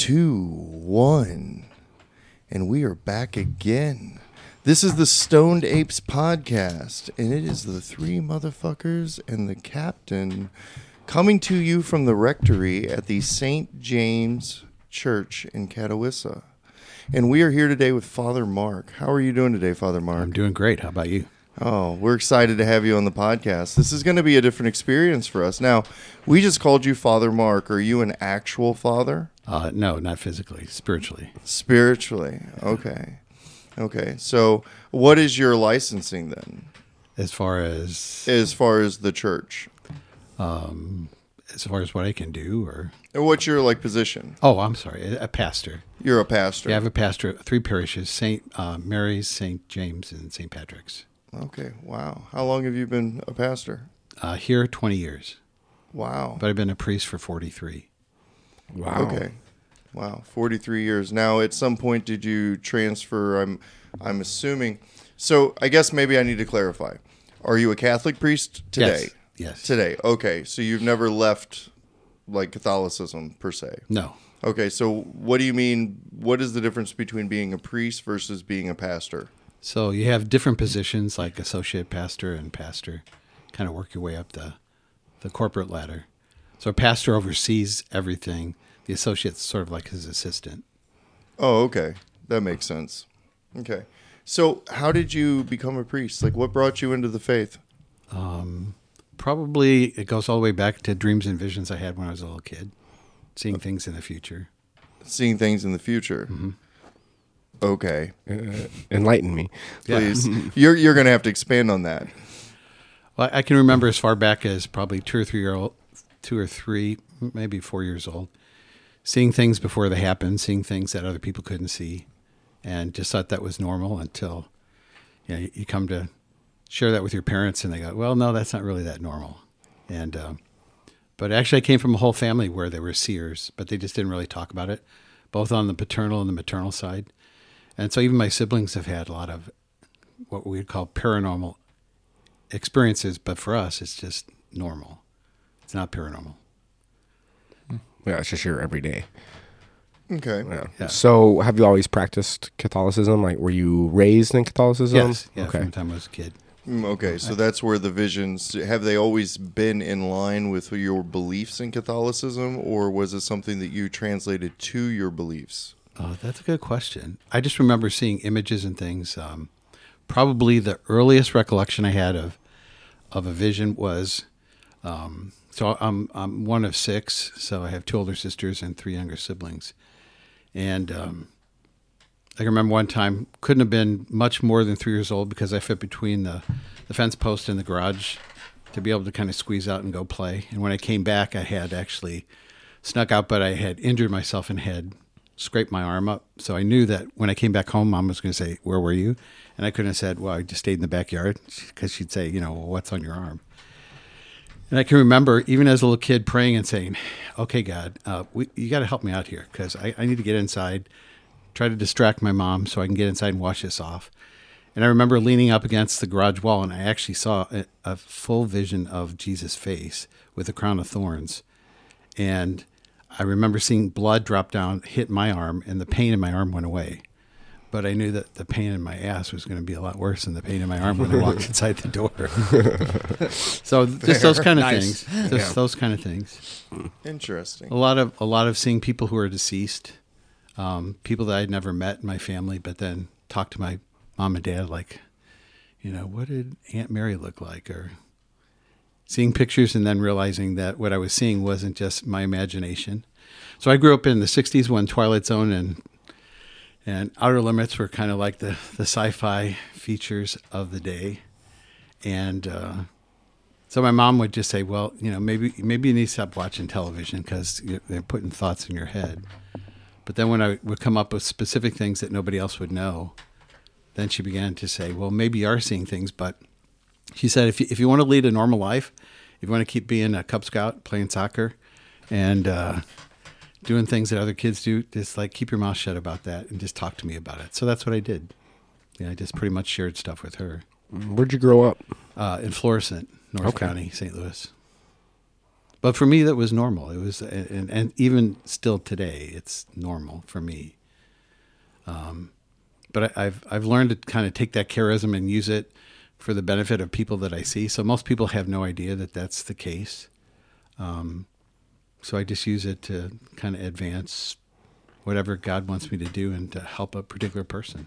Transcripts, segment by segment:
two, one. And we are back again. This is the Stoned Apes podcast, and it is the three motherfuckers and the captain coming to you from the rectory at the St. James Church in Catawissa. And we are here today with Father Mark. How are you doing today, Father Mark? I'm doing great. How about you? Oh, we're excited to have you on the podcast. This is going to be a different experience for us. Now, we just called you Father Mark. Are you an actual father? Uh, no, not physically, spiritually. Spiritually. Okay. Okay. So, what is your licensing then, As far as as far as the church? um, as far as what I can do, or And What's your like position? oh, I'm sorry, a, a pastor. You're a pastor. Yeah, I have a pastor three parishes: Saint uh, Mary's, Saint James, and Saint Patrick's. Okay. Wow. How long have you been a pastor? Uh, here, 20 years, Wow. but I've been a priest for 43. Wow. Okay. Wow, 43 years. Now, at some point did you transfer I'm I'm assuming. So, I guess maybe I need to clarify. Are you a Catholic priest today? Yes. Yes. Today. Okay. So you've never left like Catholicism per se. No. Okay, so what do you mean what is the difference between being a priest versus being a pastor? So you have different positions like associate pastor and pastor, kind of work your way up the the corporate ladder. So a pastor oversees everything. The associate's sort of like his assistant. Oh, okay. That makes sense. Okay. So, how did you become a priest? Like what brought you into the faith? Um, probably it goes all the way back to dreams and visions I had when I was a little kid, seeing uh, things in the future. Seeing things in the future. Mm-hmm. Okay. Uh, enlighten me. please. you're you're gonna have to expand on that. Well, I can remember as far back as probably two or three year old, two or three, maybe four years old, seeing things before they happened, seeing things that other people couldn't see, and just thought that was normal until you know you come to share that with your parents, and they go, "Well, no, that's not really that normal." And um, but actually, I came from a whole family where they were seers, but they just didn't really talk about it, both on the paternal and the maternal side. And so even my siblings have had a lot of what we'd call paranormal experiences, but for us, it's just normal. It's not paranormal. Yeah, it's just your everyday. Okay. Yeah. Yeah. So, have you always practiced Catholicism? Like, were you raised in Catholicism? Yes, yeah, Okay. from the time I was a kid. Mm, Okay, so that's where the visions have they always been in line with your beliefs in Catholicism, or was it something that you translated to your beliefs? Oh, that's a good question. I just remember seeing images and things. Um, probably the earliest recollection I had of of a vision was um, so I'm I'm one of six, so I have two older sisters and three younger siblings, and um, I can remember one time couldn't have been much more than three years old because I fit between the the fence post and the garage to be able to kind of squeeze out and go play. And when I came back, I had actually snuck out, but I had injured myself and had scraped my arm up. So I knew that when I came back home, mom was going to say, Where were you? And I couldn't have said, Well, I just stayed in the backyard because she'd say, You know, well, what's on your arm? And I can remember, even as a little kid, praying and saying, Okay, God, uh, we, you got to help me out here because I, I need to get inside, try to distract my mom so I can get inside and wash this off. And I remember leaning up against the garage wall, and I actually saw a, a full vision of Jesus' face with a crown of thorns. And I remember seeing blood drop down, hit my arm, and the pain in my arm went away. But I knew that the pain in my ass was going to be a lot worse than the pain in my arm when I walked inside the door. so just those kind of Nice. things. Just those kind of things. Interesting. A lot of a lot of seeing people who are deceased, um, people that I'd never met in my family, but then talk to my mom and dad like, you know, what did Aunt Mary look like, or seeing pictures and then realizing that what I was seeing wasn't just my imagination. So I grew up in the '60s when Twilight Zone and and Outer Limits were kind of like the the sci-fi features of the day, and. Uh, so my mom would just say, "Well, you know, maybe maybe you need to stop watching television because they're putting thoughts in your head." But then when I would come up with specific things that nobody else would know, then she began to say, "Well, maybe you are seeing things." But she said, "If you, if you want to lead a normal life, if you want to keep being a Cub Scout, playing soccer, and uh, doing things that other kids do, just like keep your mouth shut about that and just talk to me about it." So that's what I did. Yeah, I just pretty much shared stuff with her Where'd you grow up? uh, in Florissant, North Okay. County, St. Louis. but for me, that was normal. It was, and, and even still today, it's normal for me. Um, but I, I've I've learned to kind of take that charism and use it for the benefit of people that I see. So most people have no idea that that's the case. Um, so I just use it to kind of advance whatever God wants me to do and to help a particular person.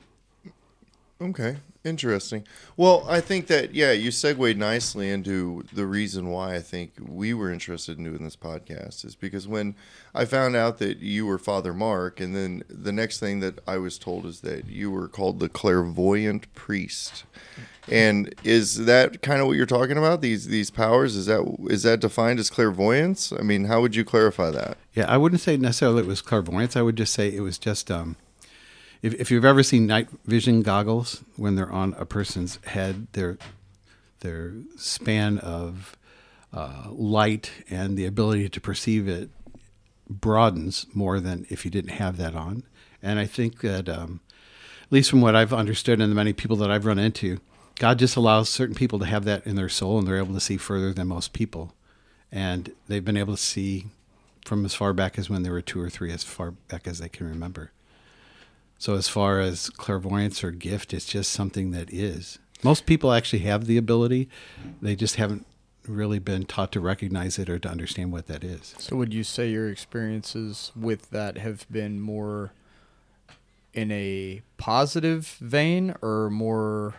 Okay, interesting. Well, I think that yeah, you segued nicely into the reason why I think we were interested in doing this podcast is because when I found out that you were Father Mark, and then the next thing that I was told is that you were called the clairvoyant priest. And is that kind of what you're talking about? These these powers is that is that defined as clairvoyance? I mean, how would you clarify that? Yeah, I wouldn't say necessarily it was clairvoyance. I would just say it was just um, if, if you've ever seen night vision goggles when they're on a person's head, their their span of uh, light and the ability to perceive it broadens more than if you didn't have that on. And I think that, um, at least from what I've understood and the many people that I've run into, God just allows certain people to have that in their soul and they're able to see further than most people. And they've been able to see from as far back as when they were two or three, as far back as they can remember. So, as far as clairvoyance or gift, it's just something that is. Most people actually have the ability, they just haven't really been taught to recognize it or to understand what that is. So, would you say your experiences with that have been more in a positive vein or more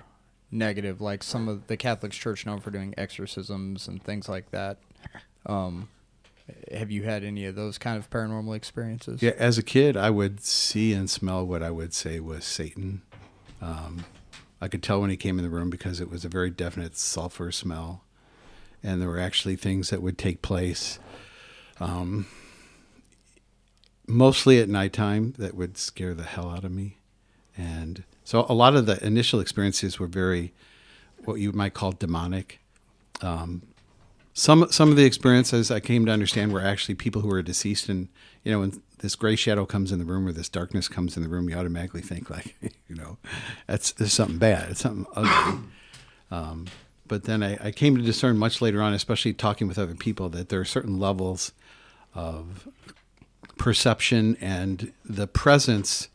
negative? Like some of the Catholic Church known for doing exorcisms and things like that. Um, have you had any of those kind of paranormal experiences? Yeah, as a kid, I would see and smell what I would say was Satan. Um, I could tell when he came in the room because it was a very definite sulfur smell, and there were actually things that would take place, um, mostly at nighttime, that would scare the hell out of me. And so, a lot of the initial experiences were very, what you might call demonic. Um, some some of the experiences I came to understand were actually people who were deceased, and you know, when this gray shadow comes in the room or this darkness comes in the room, you automatically think like, you know, that's there's something bad, it's something ugly. Um, but then I, I came to discern much later on, especially talking with other people, that there are certain levels of perception and the presence,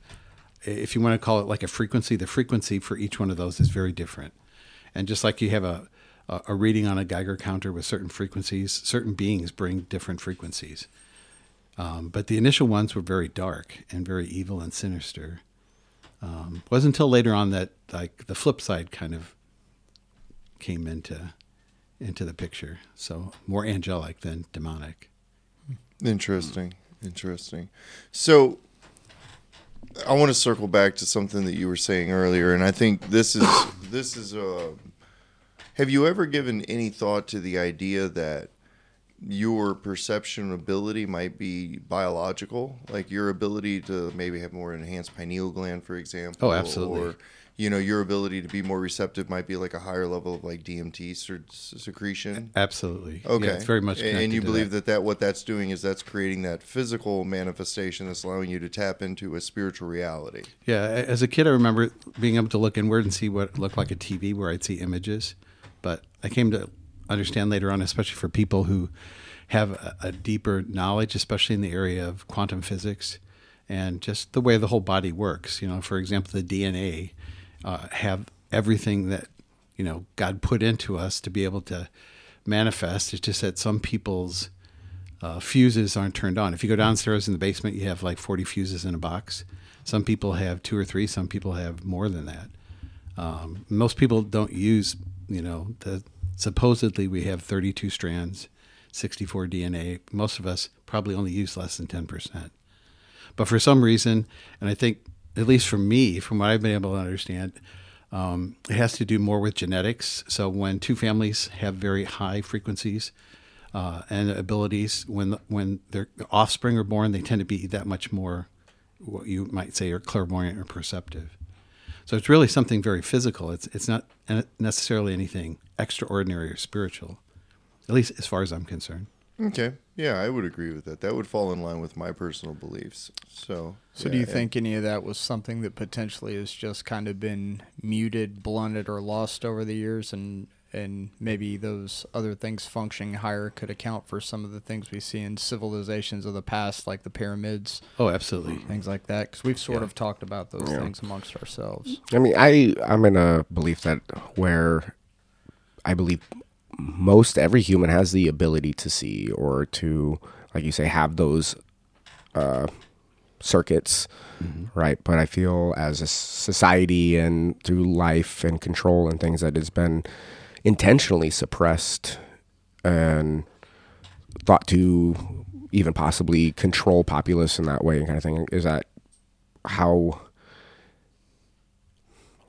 if you want to call it like a frequency, the frequency for each one of those is very different. And just like you have a a reading on a Geiger counter with certain frequencies. Certain beings bring different frequencies. Um, but the initial ones were very dark and very evil and sinister. Um, it wasn't until later on that like the flip side kind of came into into the picture. So more angelic than demonic. Interesting. Interesting. So I want to circle back to something that you were saying earlier, and I think this is this is a have you ever given any thought to the idea that your perception ability might be biological, like your ability to maybe have more enhanced pineal gland, for example? Oh, absolutely. Or you know, your ability to be more receptive might be like a higher level of like DMT secretion. Absolutely. Okay. Yeah, it's very much. And you believe that. that. that what that's doing is that's creating that physical manifestation that's allowing you to tap into a spiritual reality. Yeah. As a kid, I remember being able to look inward and see what looked like a TV, where I'd see images I came to understand later on, especially for people who have a, a deeper knowledge, especially in the area of quantum physics and just the way the whole body works. You know, for example, the DNA uh, have everything that you know God put into us to be able to manifest. It's just that some people's uh, fuses aren't turned on. If you go downstairs in the basement, you have like 40 fuses in a box. Some people have two or three. Some people have more than that. Um, most people don't use you know, the, supposedly we have 32 strands, 64 DNA. Most of us probably only use less than 10%. But for some reason, and I think, at least for me, from what I've been able to understand, um, it has to do more with genetics. So when two families have very high frequencies uh, and abilities, when when their offspring are born, they tend to be that much more, what you might say, are clairvoyant or perceptive. So it's really something very physical. It's it's not necessarily anything extraordinary or spiritual, at least as far as I'm concerned. Okay. Yeah, I would agree with that. That would fall in line with my personal beliefs. So, so yeah, do you think any of that was something that potentially has just kind of been muted, blunted, or lost over the years, and and maybe those other things functioning higher could account for some of the things we see in civilizations of the past, like the pyramids, Oh, absolutely. things like that. Because we've sort Yeah. of talked about those Yeah. things amongst ourselves. I mean, I I'm in a belief that where I believe most every human has the ability to see or to, like you say, have those uh, circuits, right? But I feel as a society and through life and control and things that has been intentionally suppressed and thought to even possibly control populace in that way and kind of thing. Is that how?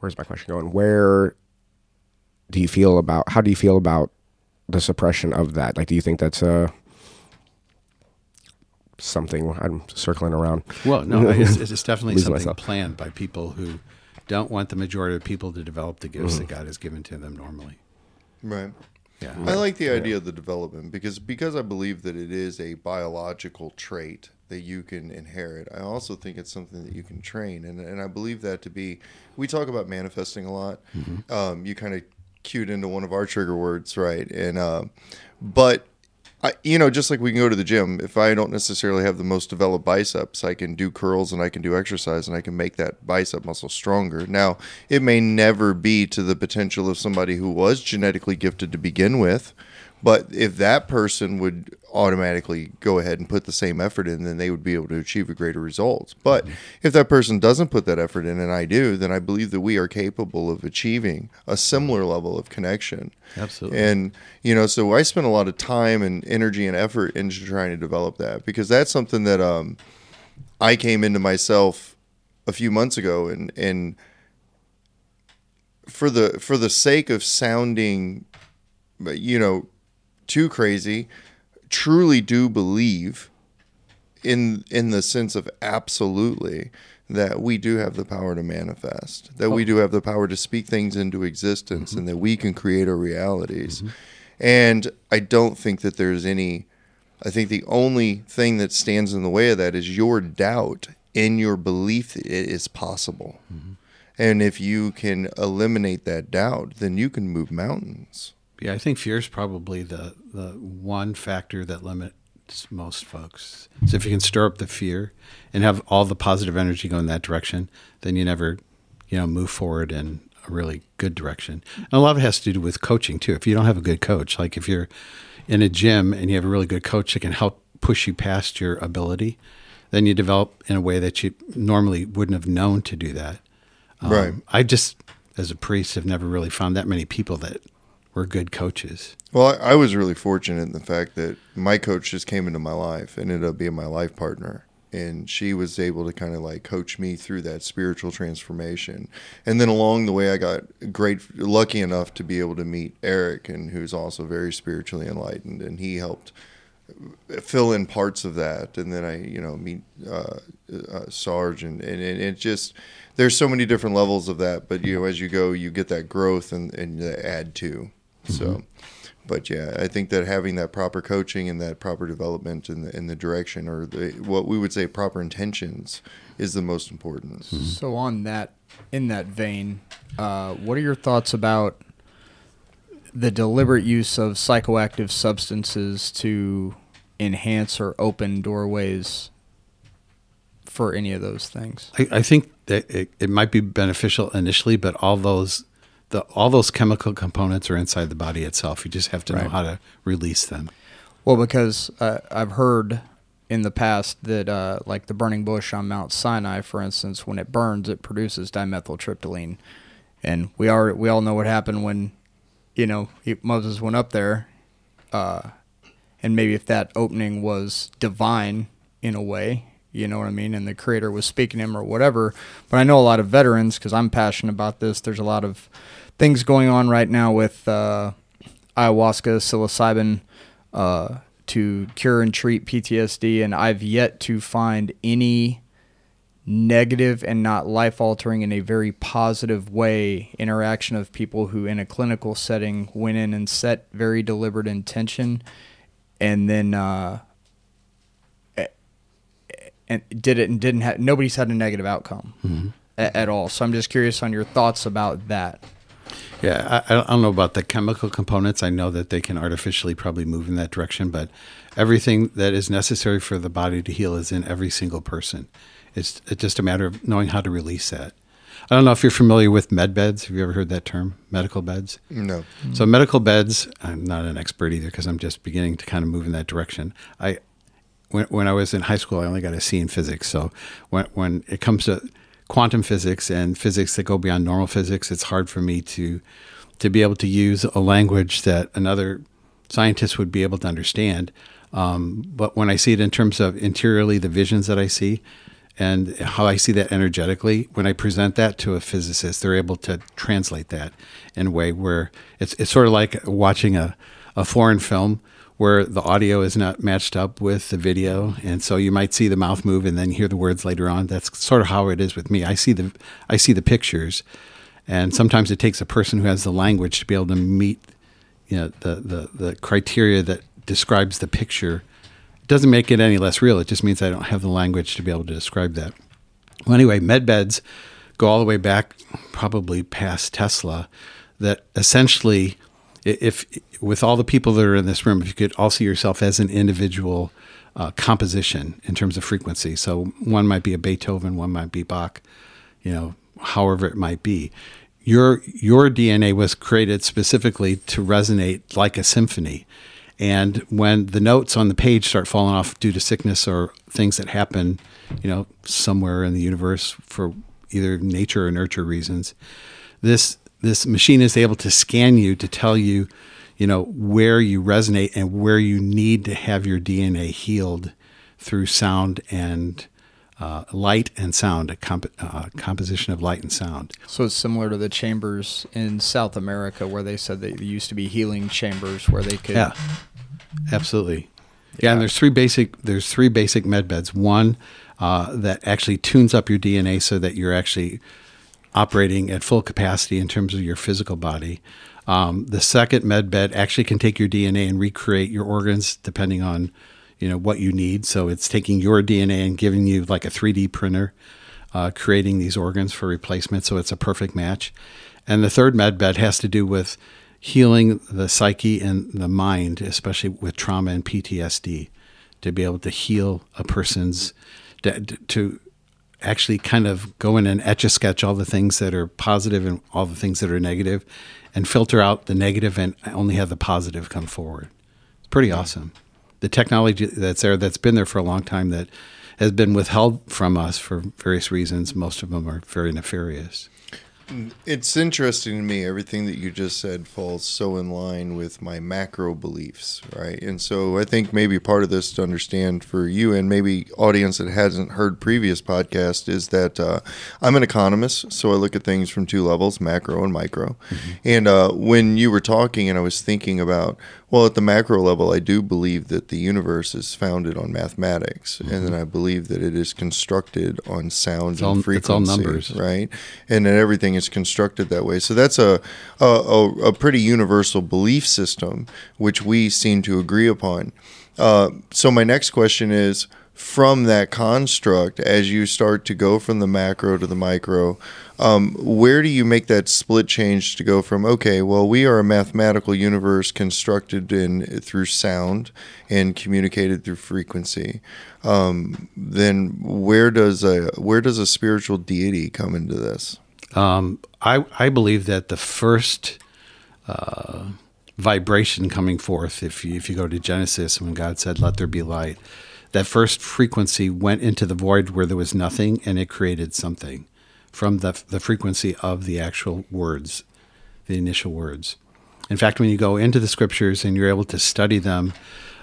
where's my question going? Where do you feel about how do you feel about the suppression of that? Like, do you think that's a something I'm circling around? Well, no, it's, it's definitely something myself. planned by people who don't want the majority of people to develop the gifts that God has given to them normally. Right. Yeah. I like the idea of the development because because I believe that it is a biological trait that you can inherit. I also think it's something that you can train, and and I believe that to be. We talk about manifesting a lot. Um, you kind of cued into one of our trigger words, right? And um, but I, you know, just like we can go to the gym, if I don't necessarily have the most developed biceps, I can do curls and I can do exercise and I can make that bicep muscle stronger. Now, it may never be to the potential of somebody who was genetically gifted to begin with, but if that person would automatically go ahead and put the same effort in, then they would be able to achieve a greater result. But if that person doesn't put that effort in, and I do, then I believe that we are capable of achieving a similar level of connection. Absolutely. And you know, so I spent a lot of time and energy and effort into trying to develop that because that's something that um, I came into myself a few months ago, and and for the for the sake of sounding, you know, too crazy, truly do believe in in the sense of absolutely that we do have the power to manifest that we do have the power to speak things into existence and that we can create our realities. And i don't think that there's any i think the only thing that stands in the way of that is your doubt in your belief that it is possible. And if you can eliminate that doubt then you can move mountains Yeah, I think fear is probably the the one factor that limits most folks. So if you can stir up the fear and have all the positive energy go in that direction, then you never, you know, move forward in a really good direction. And a lot of it has to do with coaching too. If you don't have a good coach, like if you're in a gym and you have a really good coach that can help push you past your ability, then you develop in a way that you normally wouldn't have known to do that. Um, Right. I just, as a priest, have never really found that many people that were good coaches. Well, I, I was really fortunate in the fact that my coach just came into my life and ended up being my life partner. And she was able to kind of like coach me through that spiritual transformation. And then along the way, I got great, lucky enough to be able to meet Eric, and who's also very spiritually enlightened. And he helped fill in parts of that. And then I, you know, meet uh, uh, Sarge, and, and, and it just, there's so many different levels of that. But, you know, as you go, you get that growth and, and add to. So, but yeah, I think that having that proper coaching and that proper development in the in the direction or the what we would say proper intentions is the most important. So on that, in that vein, uh, what are your thoughts about the deliberate use of psychoactive substances to enhance or open doorways for any of those things? I, I think that it, it might be beneficial initially, but all those the all those chemical components are inside the body itself. You just have to know how to release them. Well, because uh, I've heard in the past that, uh, like the burning bush on Mount Sinai, for instance, when it burns, it produces dimethyltryptamine, and we are we all know what happened when, you know, he, Moses went up there, uh, and maybe if that opening was divine in a way, you know what I mean, and the Creator was speaking to him or whatever. But I know a lot of veterans because I'm passionate about this. There's a lot of things going on right now with uh, ayahuasca, psilocybin uh, to cure and treat PTSD, and I've yet to find any negative and not life altering in a very positive way interaction of people who in a clinical setting went in and set very deliberate intention and then uh, and did it and didn't have nobody's had a negative outcome mm-hmm. a- at all so i'm just curious on your thoughts about that Yeah, I, I don't know about the chemical components. I know that they can artificially probably move in that direction, but everything that is necessary for the body to heal is in every single person. It's, it's just a matter of knowing how to release that. I don't know if you're familiar with med beds. Have you ever heard that term, medical beds? No. So medical beds, I'm not an expert either because I'm just beginning to kind of move in that direction. I when when I was in high school, I only got a C in physics. So when when it comes to quantum physics and physics that go beyond normal physics, it's hard for me to to be able to use a language that another scientist would be able to understand. Um, but when I see it in terms of interiorly, the visions that I see, and how I see that energetically, when I present that to a physicist, they're able to translate that in a way where it's it's sort of like watching a, a foreign film where the audio is not matched up with the video, and so you might see the mouth move and then hear the words later on. That's sort of how it is with me. I see the I see the pictures, and sometimes it takes a person who has the language to be able to meet, you know, the the, the criteria that describes the picture It doesn't make it any less real. It just means I don't have the language to be able to describe that. Well, anyway, med beds go all the way back, probably past Tesla. That essentially, if with all the people that are in this room, if you could all see yourself as an individual uh, composition in terms of frequency. So one might be a Beethoven, one might be Bach, you know, however it might be. Your your DNA was created specifically to resonate like a symphony. And when the notes on the page start falling off due to sickness or things that happen, you know, somewhere in the universe for either nature or nurture reasons, this this machine is able to scan you to tell you, you know, where you resonate and where you need to have your DNA healed through sound and uh, light and sound, a comp- uh, composition of light and sound. So it's similar to the chambers in South America where they said they used to be healing chambers where they could. Yeah, absolutely. Yeah, and there's three basic there's three basic med beds. One uh, that actually tunes up your DNA so that you're actually operating at full capacity in terms of your physical body. Um, the second med bed actually can take your DNA and recreate your organs depending on you know what you need. So it's taking your DNA and giving you like a 3D printer, uh, creating these organs for replacement. So it's a perfect match. And the third med bed has to do with healing the psyche and the mind, especially with trauma and PTSD, to be able to heal a person's to, actually kind of go in and etch a sketch all the things that are positive and all the things that are negative and filter out the negative and only have the positive come forward. It's pretty awesome. The technology that's there, that's been there for a long time, that has been withheld from us for various reasons. Most of them are very nefarious. It's interesting to me. Everything that you just said falls so in line with my macro beliefs, right? And so I think maybe part of this to understand for you and maybe audience that hasn't heard previous podcast is that uh, I'm an economist, so I look at things from two levels, macro and micro. Mm-hmm. And uh, when you were talking, and I was thinking about well, at the macro level, I do believe that the universe is founded on mathematics, mm-hmm. and then I believe that it is constructed on sound it's and all, frequency. It's all numbers, right? And that everything is constructed that way. So that's a, a a, pretty universal belief system, which we seem to agree upon. Uh, so my next question is from that construct as you start to go from the macro to the micro um, where do you make that split change to go from okay well we are a mathematical universe constructed in through sound and communicated through frequency um, then where does a where does a spiritual deity come into this? Um, I, I believe that the first uh, vibration coming forth if you, if you go to genesis when god said let there be light that first frequency went into the void where there was nothing and it created something from the, the frequency of the actual words, the initial words. In fact, when you go into the scriptures and you're able to study them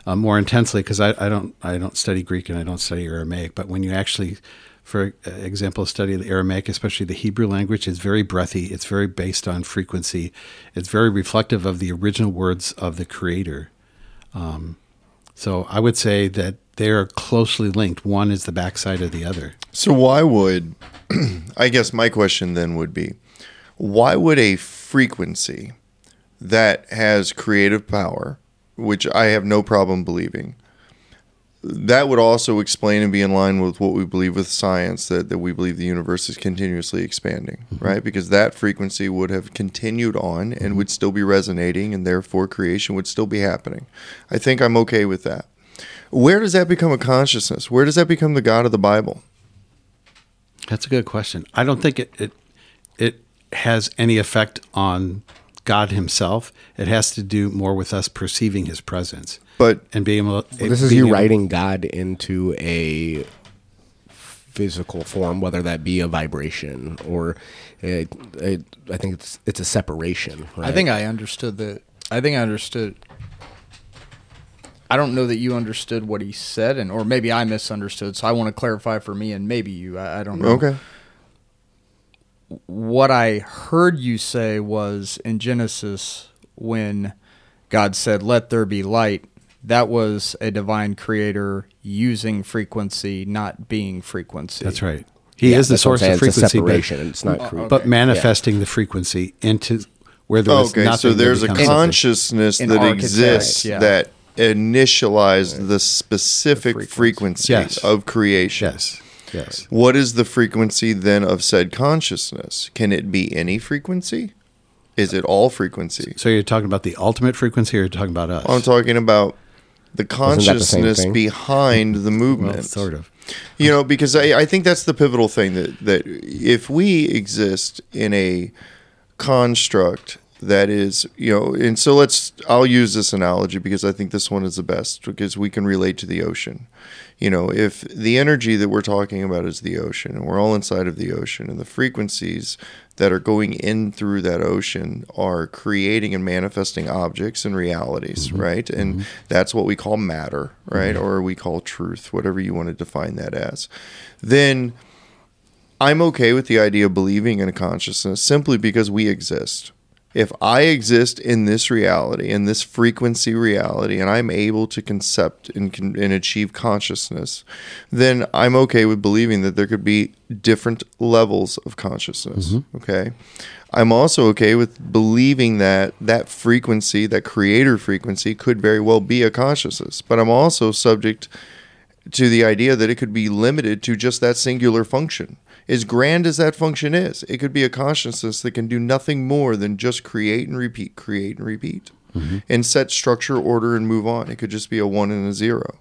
uh, more intensely, because I, I, don't I don't study Greek and I don't study Aramaic, but when you actually, for example, study the Aramaic, especially the Hebrew language, it's very breathy. It's very based on frequency. It's very reflective of the original words of the Creator. Um, so I would say that they're closely linked. One is the backside of the other. So why would I guess my question then would be why would a frequency that has creative power, which I have no problem believing, that would also explain and be in line with what we believe with science that, that we believe the universe is continuously expanding, mm-hmm. right? Because that frequency would have continued on and mm-hmm. would still be resonating, and therefore creation would still be happening. I think I'm okay with that. Where does that become a consciousness? Where does that become the God of the Bible? That's a good question. I don't think it it it has any effect on God Himself. It has to do more with us perceiving His presence But and being able. Well, this is being you able- writing God into a physical form, whether that be a vibration or it, it, I think it's it's a separation. Right? I think I understood that. I think I understood. I don't know that you understood what he said, and or maybe I misunderstood. So I want to clarify for me, and maybe you. I, I don't know. okay. What I heard you say was in Genesis when God said, "Let there be light." That was a divine creator using frequency, not being frequency. That's right. He Yeah, is the that's what I'm source of it's a frequency, but, separation. It's not oh, cre- but manifesting the frequency into where there was Okay, nothing. so there's a consciousness that architect, exists yeah. that initialized the specific The frequency, frequency. Yes. of creation. Yes. Yes. What is the frequency then of said consciousness? Can it be any frequency? Is it all frequency? So you're talking about the ultimate frequency, or you're talking about us? I'm talking about the that the consciousness behind the movement. well, sort of. You know, because I, I think that's the pivotal thing that, that if we exist in a construct that is, you know, and so let's, I'll use this analogy because I think this one is the best because we can relate to the ocean. You know, if the energy that we're talking about is the ocean and we're all inside of the ocean and the frequencies that are going in through that ocean are creating and manifesting objects and realities, mm-hmm. right? And mm-hmm. that's what we call matter, right? Mm-hmm. Or we call truth, whatever you want to define that as. Then I'm okay with the idea of believing in a consciousness simply because we exist. If I exist in this reality, in this frequency reality, and I'm able to concept and, and achieve consciousness, then I'm okay with believing that there could be different levels of consciousness. Mm-hmm. Okay. I'm also okay with believing that that frequency, that creator frequency, could very well be a consciousness. But I'm also subject to the idea that it could be limited to just that singular function. As grand as that function is, it could be a consciousness that can do nothing more than just create and repeat, create and repeat, mm-hmm. and set structure, order, and move on. It could just be a one and a zero,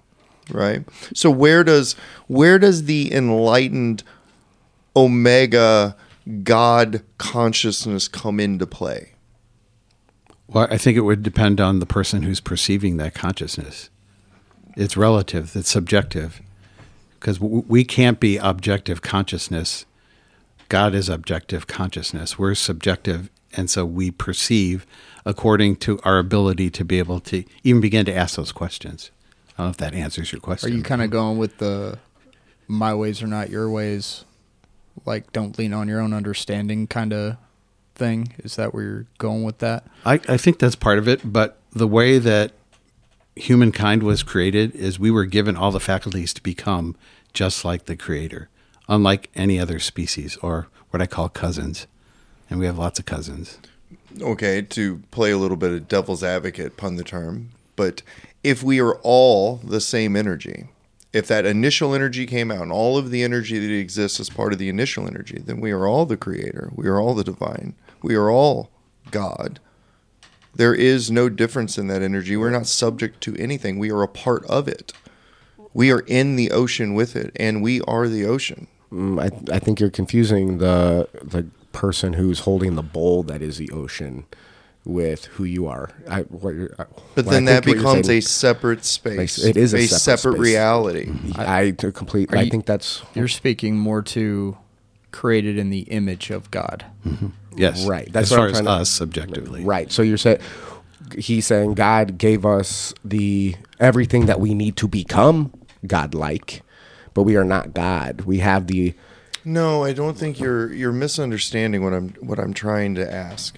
right? So where does where does the enlightened omega God consciousness come into play? Well, I think it would depend on the person who's perceiving that consciousness. It's relative, it's subjective. Because w- we can't be objective consciousness. God is objective consciousness. We're subjective, and so we perceive according to our ability to be able to even begin to ask those questions. I don't know if that answers your question. Are you kind of going with the my ways are not your ways? Like, don't lean on your own understanding kind of thing? Is that where you're going with that? I, I think that's part of it, but the way that humankind was created is we were given all the faculties to become just like the creator, unlike any other species or what I call cousins. And we have lots of cousins. okay, to play a little bit of devil's advocate, pun the term, but if we are all the same energy, if that initial energy came out and all of the energy that exists is part of the initial energy, then we are all the creator. We are all the divine. We are all God. There is no difference in that energy. We're not subject to anything. We are a part of it. We are in the ocean with it, and we are the ocean. Mm, I, I think you're confusing the the person who's holding the bowl that is the ocean with who you are. I, what you're, I- But what I then that think what you're becomes saying- a separate space. it is a separate space. reality. I to complete. Are I you- think that's You're speaking more to created in the image of God. Yes. Right. That's as what far I'm as trying to- us subjectively. right. So you're saying he's saying God gave us the everything that we need to become godlike, but we are not God. We have the No, I don't think you're you're misunderstanding what I'm what I'm trying to ask.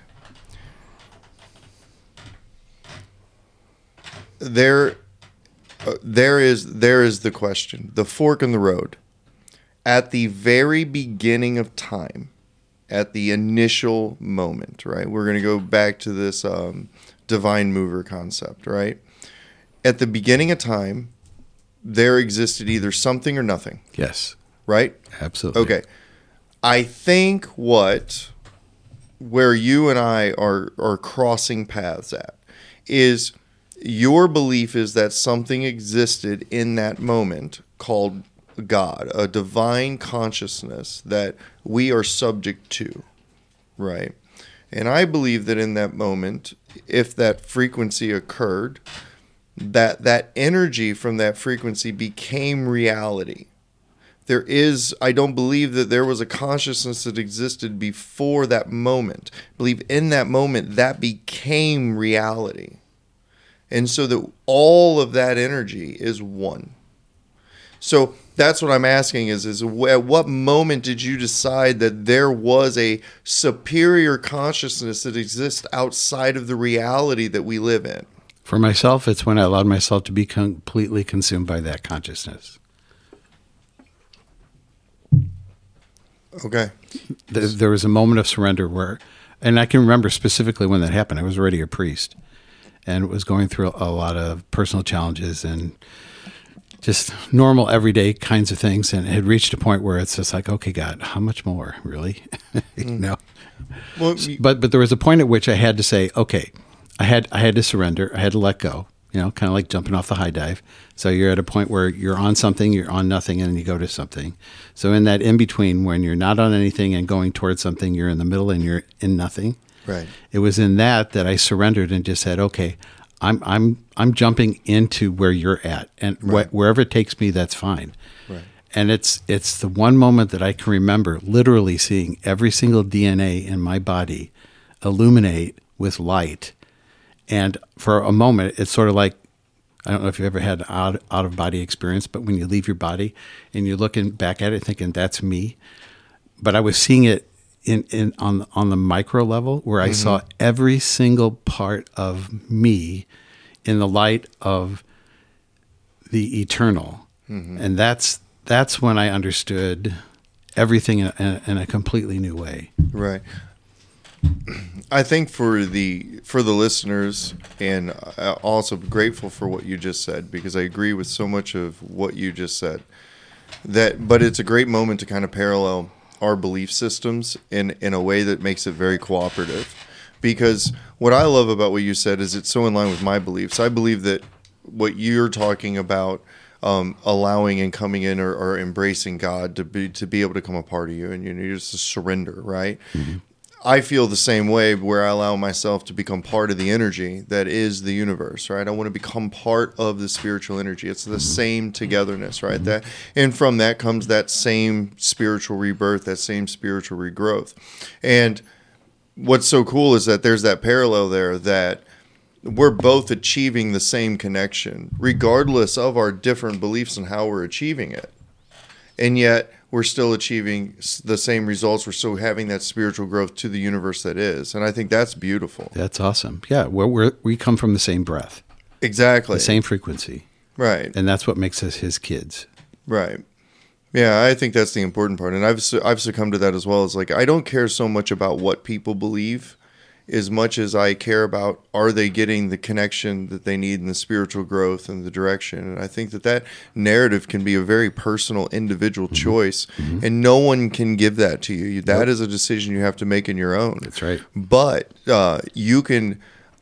There uh, there is there is the question. The fork in the road. At the very beginning of time, at the initial moment, right? We're going to go back to this um, divine mover concept, right? At the beginning of time, there existed either something or nothing, Yes, right? absolutely. Okay. I think what where you and I are are crossing paths at is your belief is that something existed in that moment called God, a divine consciousness that we are subject to, right? And I believe that in that moment, if that frequency occurred, that that energy from that frequency became reality. There is i don't believe that there was a consciousness that existed before that moment. I believe in that moment that became reality. And so that all of that energy is one. So that's what i'm asking is is at what moment did you decide that there was a superior consciousness that exists outside of the reality that we live in For myself, it's when I allowed myself to be completely consumed by that consciousness. okay There, there was a moment of surrender where, and I can remember specifically when that happened. I was already a priest and was going through a lot of personal challenges and just normal everyday kinds of things and it had reached a point where it's just like okay god how much more really you mm. know well you- but but there was a point at which I had to say, okay, I had I had to surrender. I had to let go. You know, kind of like jumping off the high dive. So you're at a point where you're on something, you're on nothing, and then you go to something. So in that in between, when you're not on anything and going towards something, you're in the middle and you're in nothing. right It was in that that I surrendered and just said, okay, I'm I'm I'm jumping into where you're at, and wh- wherever it takes me, that's fine. Right. And it's it's the one moment that I can remember literally seeing every single DNA in my body illuminate with light. And for a moment, it's sort of like I don't know if you've ever had an out, out of body experience, but when you leave your body and you're looking back at it thinking that's me, but I was seeing it in, in on on the micro level where I saw mm-hmm. every single part of me in the light of the eternal, mm-hmm. and that's that's when I understood everything in a, in a completely new way. Right. I think for the for the listeners, and also grateful for what you just said because I agree with so much of what you just said. That, but it's a great moment to kind of parallel our belief systems in in a way that makes it very cooperative. Because what I love about what you said is it's so in line with my beliefs. I believe that what you're talking about um, allowing and coming in or, or embracing God to be to be able to come a part of you and you just to surrender, right? I feel the same way where I allow myself to become part of the energy that is the universe, right? I want to become part of the spiritual energy. It's the mm-hmm. same togetherness, right? That and from that comes that same spiritual rebirth, that same spiritual regrowth. And what's so cool is that there's that parallel there that we're both achieving the same connection, regardless of our different beliefs and how we're achieving it. And yet, we're still achieving the same results. We're still having that spiritual growth to the universe that is. And I think that's beautiful. That's awesome. Yeah, we're we come from the same breath, Exactly. the same frequency, Right. and that's what makes us his kids. Right. Yeah, I think that's the important part, and I've I've succumbed to that as well. It's like I don't care so much about what people believe, as much as I care about are they getting the connection that they need in the spiritual growth and the direction. And I think that that narrative can be a very personal, individual choice, and no one can give that to you. That is a decision you have to make in your own. That's right. But uh, you can,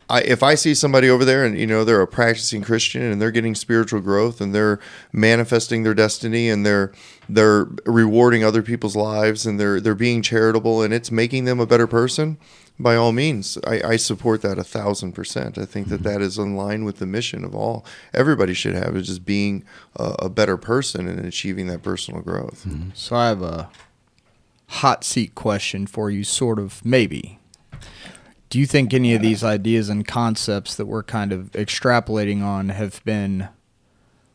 I, if I see somebody over there and you know they're a practicing Christian and they're getting spiritual growth and they're manifesting their destiny and they're they're rewarding other people's lives and they're they're being charitable and it's making them a better person. By all means, I, I support that a thousand percent. I think that mm-hmm. that is in line with the mission of all everybody should have is just being a, a better person and achieving that personal growth. Mm-hmm. So I have a hot seat question for you, sort of, maybe. Do you think any of these ideas and concepts that we're kind of extrapolating on have been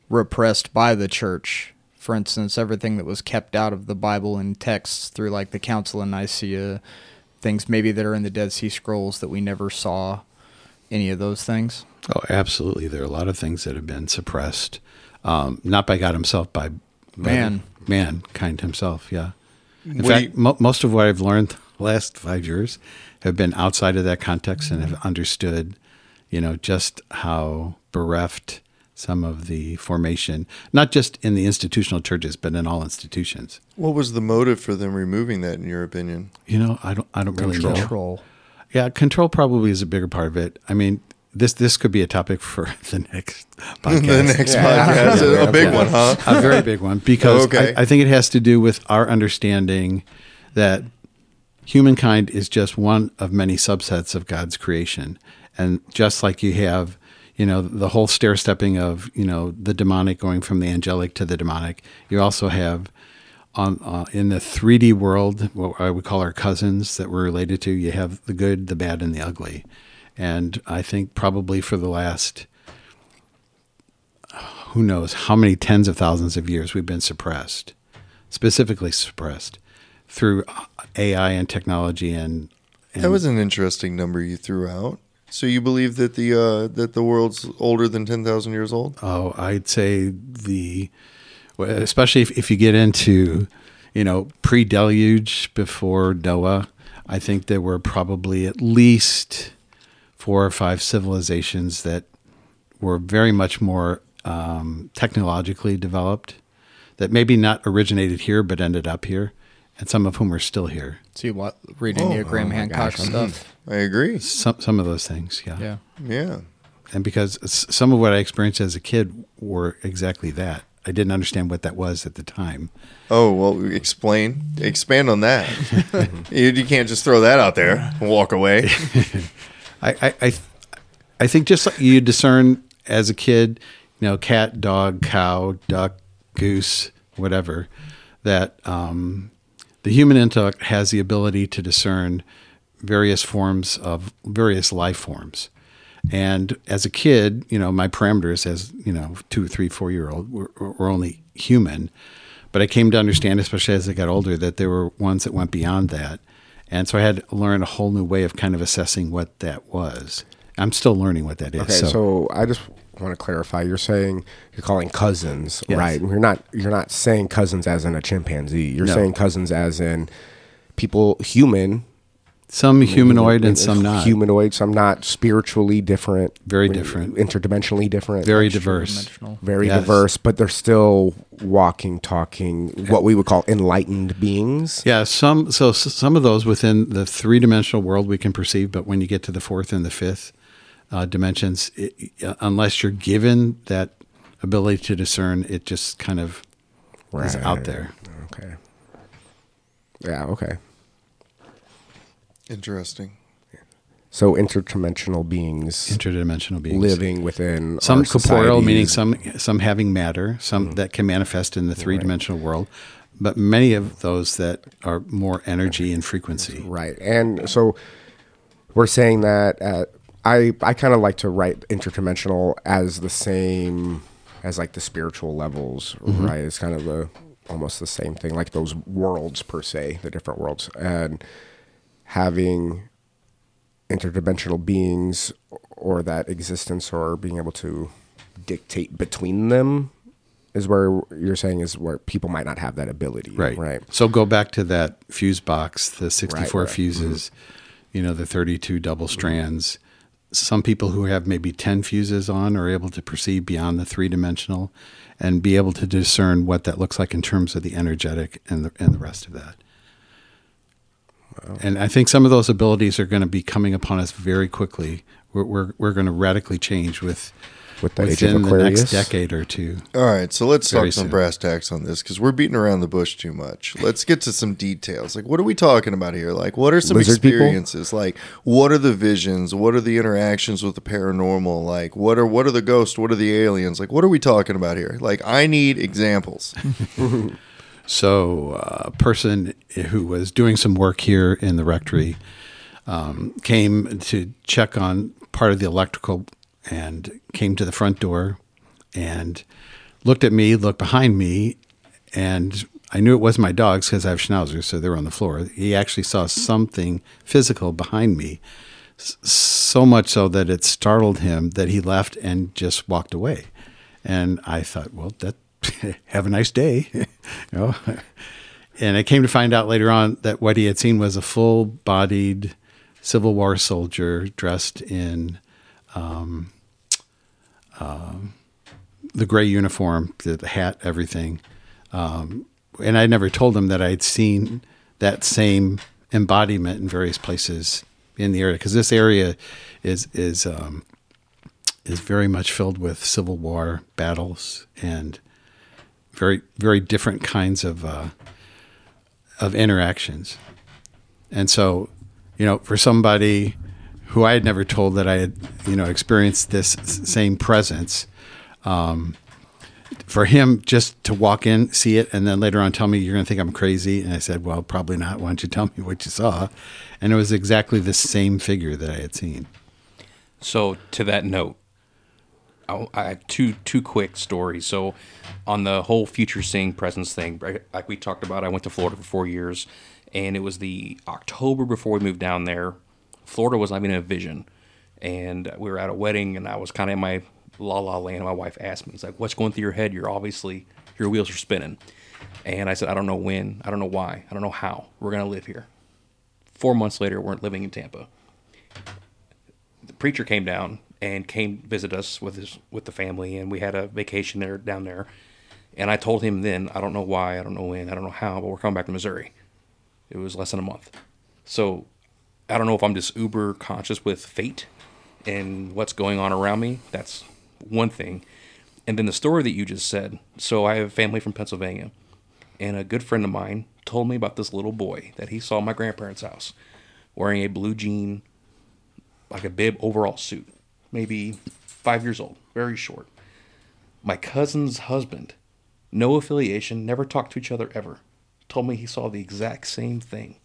repressed by the church? For instance, everything that was kept out of the Bible and texts through like the Council of Nicaea, things maybe that are in the Dead Sea Scrolls that we never saw, any of those things? Oh, absolutely. There are a lot of things that have been suppressed, um, not by God Himself, by, by Man. mankind Himself. Yeah. In What fact, you- mo- most of what I've learned the last five years have been outside of that context and have understood, you know, just how bereft some of the formation, not just in the institutional churches, but in all institutions. What was the motive for them removing that, in your opinion? You know, I don't, I don't really know. Control. Yeah, control probably is a bigger part of it. I mean, this this could be a topic for the next podcast. the next Yeah. podcast, Yeah. a big Yeah. one, huh? a very big one because Okay. I, I think it has to do with our understanding that humankind is just one of many subsets of God's creation, and just like you have, you know, the whole stair stepping of you know the demonic going from the angelic to the demonic, you also have. On, uh, in the 3D world, what I would call our cousins that we're related to, you have the good, the bad, and the ugly. And I think probably for the last who knows how many tens of thousands of years we've been suppressed, specifically suppressed through AI and technology and, and That was an interesting number you threw out. So you believe that the uh, that the world's older than ten thousand years old? oh, I'd say the especially if, if you get into you know pre-deluge before Noah, I think there were probably at least four or five civilizations that were very much more um, technologically developed that maybe not originated here but ended up here, and some of whom are still here. See what reading Oh, the Graham oh Hancock gosh. stuff. I agree. Some some of those things, yeah. Yeah. Yeah. And because some of what I experienced as a kid were exactly that. I didn't understand what that was at the time. Oh well, explain, expand on that. you, you can't just throw that out there and walk away. I I I, I think just like you discern as a kid, you know, cat, dog, cow, duck, goose, whatever, that um, the human intellect has the ability to discern various forms of various life forms. And as a kid, you know, my parameters as, you know, two, three, four year old were, were only human. But I came to understand, especially as I got older, that there were ones that went beyond that. And so I had to learn a whole new way of kind of assessing what that was. I'm still learning what that is. Okay, so, I just want to clarify. You're saying you're calling cousins, Yes. right? You're not you're not saying cousins as in a chimpanzee. You're No. saying cousins as in people human, some humanoid and some not. Humanoid, some not spiritually different, Very different. interdimensionally different, Very diverse. Very Yes. diverse, but they're still walking, talking, what we would call enlightened beings. Yeah, some so some of those within the three dimensional world we can perceive, but when you get to the fourth and the fifth uh, dimensions, it, uh, unless you're given that ability to discern, it just kind of is out there. Okay. Yeah. Okay. Interesting. So interdimensional beings Interdimensional beings. living within some our corporeal, meaning some some having matter, some that can manifest in the three dimensional world, but many of those that are more energy and frequency. Right. And so we're saying that uh, I I kind of like to write interdimensional as the same as like the spiritual levels, Mm-hmm. right? It's kind of the almost the same thing, like those worlds per se, the different worlds, and having interdimensional beings or that existence or being able to dictate between them is where you're saying is where people might not have that ability, Right. Right. So go back to that fuse box, the 64 right. Mm-hmm. fuses, you know, the 32 double strands. Some people who have maybe 10 fuses on are able to perceive beyond the three dimensional and be able to discern what that looks like in terms of the energetic and the, and the rest of that. And I think some of those abilities are going to be coming upon us very quickly. We're, we're, we're going to radically change with, With the age of within the next decade or two. All right, so let's Very talk some soon. brass tacks on this because we're beating around the bush too much. Let's get to some details. Like, what are we talking about here? Like, what are some Lizard people? experiences? Like, what are the visions? What are the interactions with the paranormal? Like, what are what are the ghosts? What are the aliens? Like, what are we talking about here? Like, I need examples. So, uh, a person who was doing some work here in the rectory um, came to check on part of the electrical and came to the front door and looked at me, looked behind me, and I knew it was my dogs because I have schnauzers, so they were on the floor. He actually saw something physical behind me, so much so that it startled him that he left and just walked away. And I thought, well, that have a nice day, you know. And I came to find out later on that what he had seen was a full-bodied Civil War soldier dressed in um, um, the gray uniform, the, the hat, everything. Um, and I never told them that I'd seen that same embodiment in various places in the area because this area is is um, is very much filled with Civil War battles and very very different kinds of uh, of interactions. And so, you know, for somebody who I had never told that I had, you know, experienced this same presence, um, for him just to walk in, see it, and then later on tell me you're going to think I'm crazy, and I said, well, probably not. Why don't you tell me what you saw? And it was exactly the same figure that I had seen. So to that note, I, I have two two quick stories. So on the whole future seeing presence thing, like we talked about, I went to Florida for four years, and it was the October before we moved down there. Florida was not even a vision, and we were at a wedding, and I was kind of in my la la land. And my wife asked me, "It's like, what's going through your head? You're obviously your wheels are spinning." And I said, "I don't know when, I don't know why, I don't know how. We're gonna live here." Four months later, we're living in Tampa the preacher came down and came visit us with his with the family and we had a vacation there down there and i told him then i don't know why i don't know when i don't know how but we're coming back to missouri it was less than a month so i don't know if i'm just uber conscious with fate and what's going on around me that's one thing and then the story that you just said so i have family from pennsylvania and a good friend of mine told me about this little boy that he saw at my grandparents house wearing a blue jean like a bib overall suit, maybe five years old, very short. My cousin's husband, no affiliation, never talked to each other ever, told me he saw the exact same thing.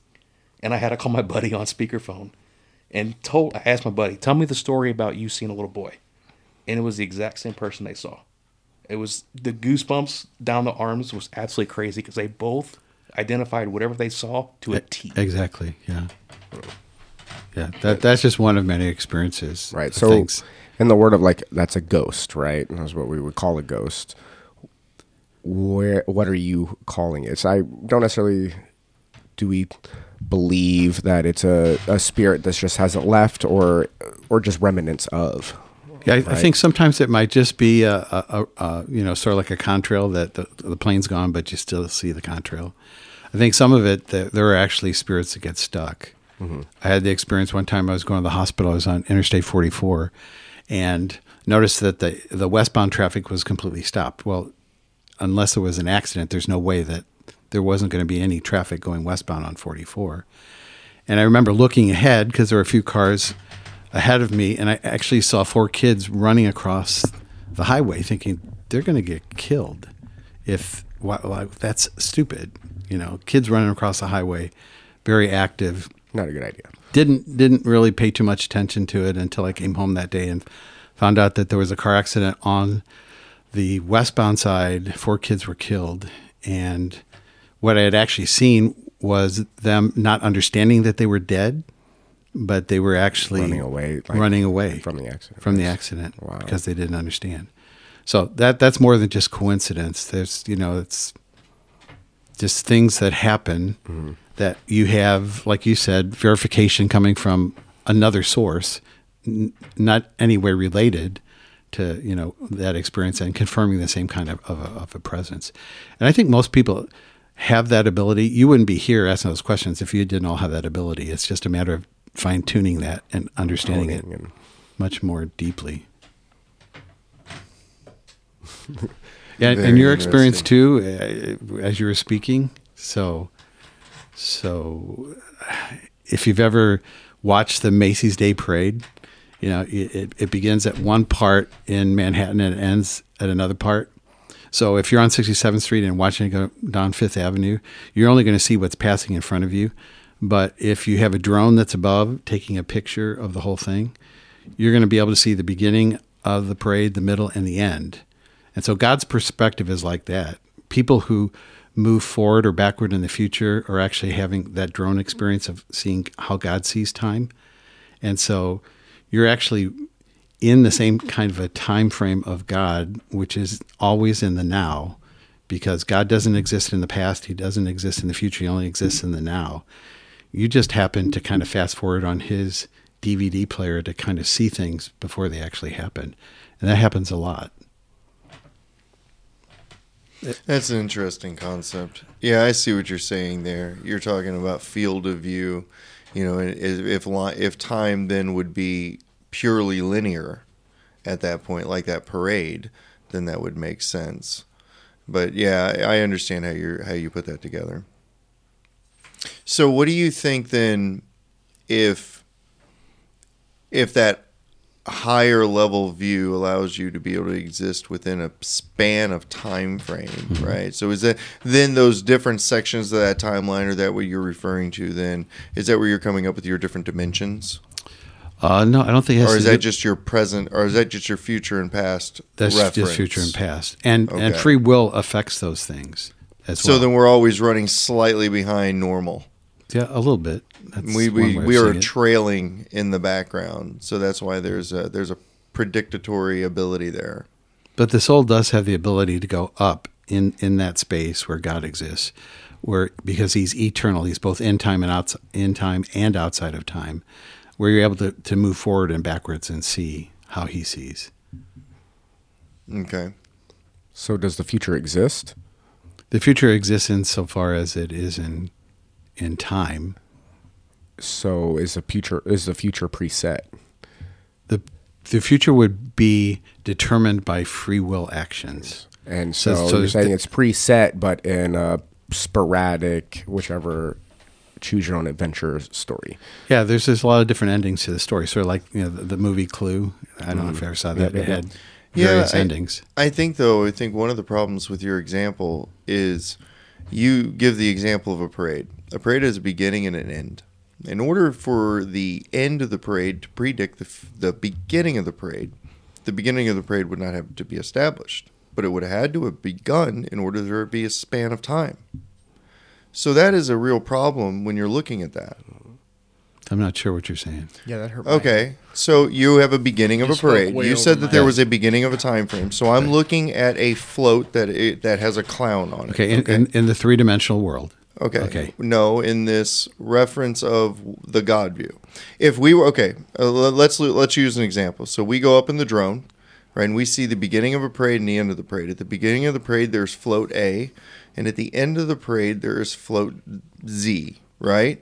And I had to call my buddy on speakerphone and told I asked my buddy, tell me the story about you seeing a little boy. And it was the exact same person they saw. It was the goosebumps down the arms was absolutely crazy because they both identified whatever they saw to a T. Exactly. Yeah. Yeah. That that's just one of many experiences. Right. So, things. in the word of like, that's a ghost, right? That's what we would call a ghost. Where, what are you calling it? So I don't necessarily. Do we believe that it's a, a spirit that just hasn't left, or or just remnants of? Yeah, I, I think sometimes it might just be a, a, a, you know sort of like a contrail that the, the plane's gone, but you still see the contrail. I think some of it there, there are actually spirits that get stuck. Mm-hmm. I had the experience one time. I was going to the hospital. I was on Interstate 44, and noticed that the the westbound traffic was completely stopped. Well, unless there was an accident, there's no way that there wasn't going to be any traffic going westbound on 44. And I remember looking ahead because there were a few cars ahead of me, and I actually saw four kids running across the highway, thinking they're going to get killed. If why, that's stupid, you know, kids running across the highway, very active. Not a good idea. Didn't didn't really pay too much attention to it until I came home that day and found out that there was a car accident on the westbound side. Four kids were killed, and what I had actually seen was them not understanding that they were dead, but they were actually Running away, like, running away from the accident. from the accident Wow. because they didn't understand. So that that's more than just coincidence. There's you know it's just things that happen Mm-hmm. that you have, like you said, verification coming from another source, n- not anywhere related to you know that experience and confirming the same kind of, of, a, of a presence. And I think most people have that ability. You wouldn't be here asking those questions if you didn't all have that ability. It's just a matter of fine tuning that and understanding it and- much more deeply. yeah, and your experience too, uh, as you were speaking. So, so if you've ever watched the Macy's Day Parade, you know it, it, it begins at one part in Manhattan and it ends at another part. So if you're on 67th Street and watching it go down Fifth Avenue, you're only going to see what's passing in front of you. But if you have a drone that's above taking a picture of the whole thing, you're going to be able to see the beginning of the parade, the middle, and the end. And so God's perspective is like that. People who move forward or backward in the future are actually having that drone experience of seeing how God sees time. And so you're actually in the same kind of a time frame of God, which is always in the now, because God doesn't exist in the past, He doesn't exist in the future, He only exists in the now. You just happen to kind of fast forward on His DVD player to kind of see things before they actually happen, and that happens a lot. That's an interesting concept. Yeah, I see what you're saying there. You're talking about field of view. You know, if if, time then would be purely linear at that point, like that parade, then that would make sense. But yeah, I understand how you how you put that together. So, what do you think then, if if that higher level view allows you to be able to exist within a span of time frame, mm-hmm. right? So, is that then those different sections of that timeline, or that what you're referring to? Then is that where you're coming up with your different dimensions, Uh, no, I don't think. It has or is that just your present, or is that just your future and past? that's reference? just future and past, and and free will affects those things as So well. then we're always running slightly behind normal. yeah, a little bit. That's we we, we are trailing in the background, so that's why there's a there's a predictatory ability there. But the soul does have the ability to go up in in that space where God exists, where because He's eternal, He's both in time and outs in time and outside of time, where you're able to to move forward and backwards and see how He sees. Okay. So does the future exist? The future exists insofar as it is in in time. So is the future is the future preset? the The future would be determined by free will actions. And So- so, so you're saying di- it's preset, but in a sporadic, whichever choose your own adventure story. Yeah, there's there's a lot of different endings to the story. Sort of like you know the, the movie Clue. I don't know if mm. you ever saw that. Yeah, It yeah, had Yeah, various I- endings. I think though, I think one of the problems with your example is you give the example of a parade. A parade has a beginning and an end. In order for the end of the parade to predict the, f- the beginning of the parade, the beginning of the parade would not have to be established, but it would have had to have begun in order there to be a span of time. So that is a real problem when you're looking at that. I'm not sure what you're saying. Yeah, that hurt. my- Okay, so you have a beginning of You a spoke parade. way You over said that my there head. was a beginning of a time frame. So I'm looking at a float that it, that has a clown on it. Okay, in, In, in the three dimensional world. Okay. Okay. No, in this reference of the God view. If we were okay, uh, le- let's let's use an example. So we go up in the drone, right, and we see the beginning of a parade and the end of the parade. At the beginning of the parade, there's float A, and at the end of the parade, there is float Z, right?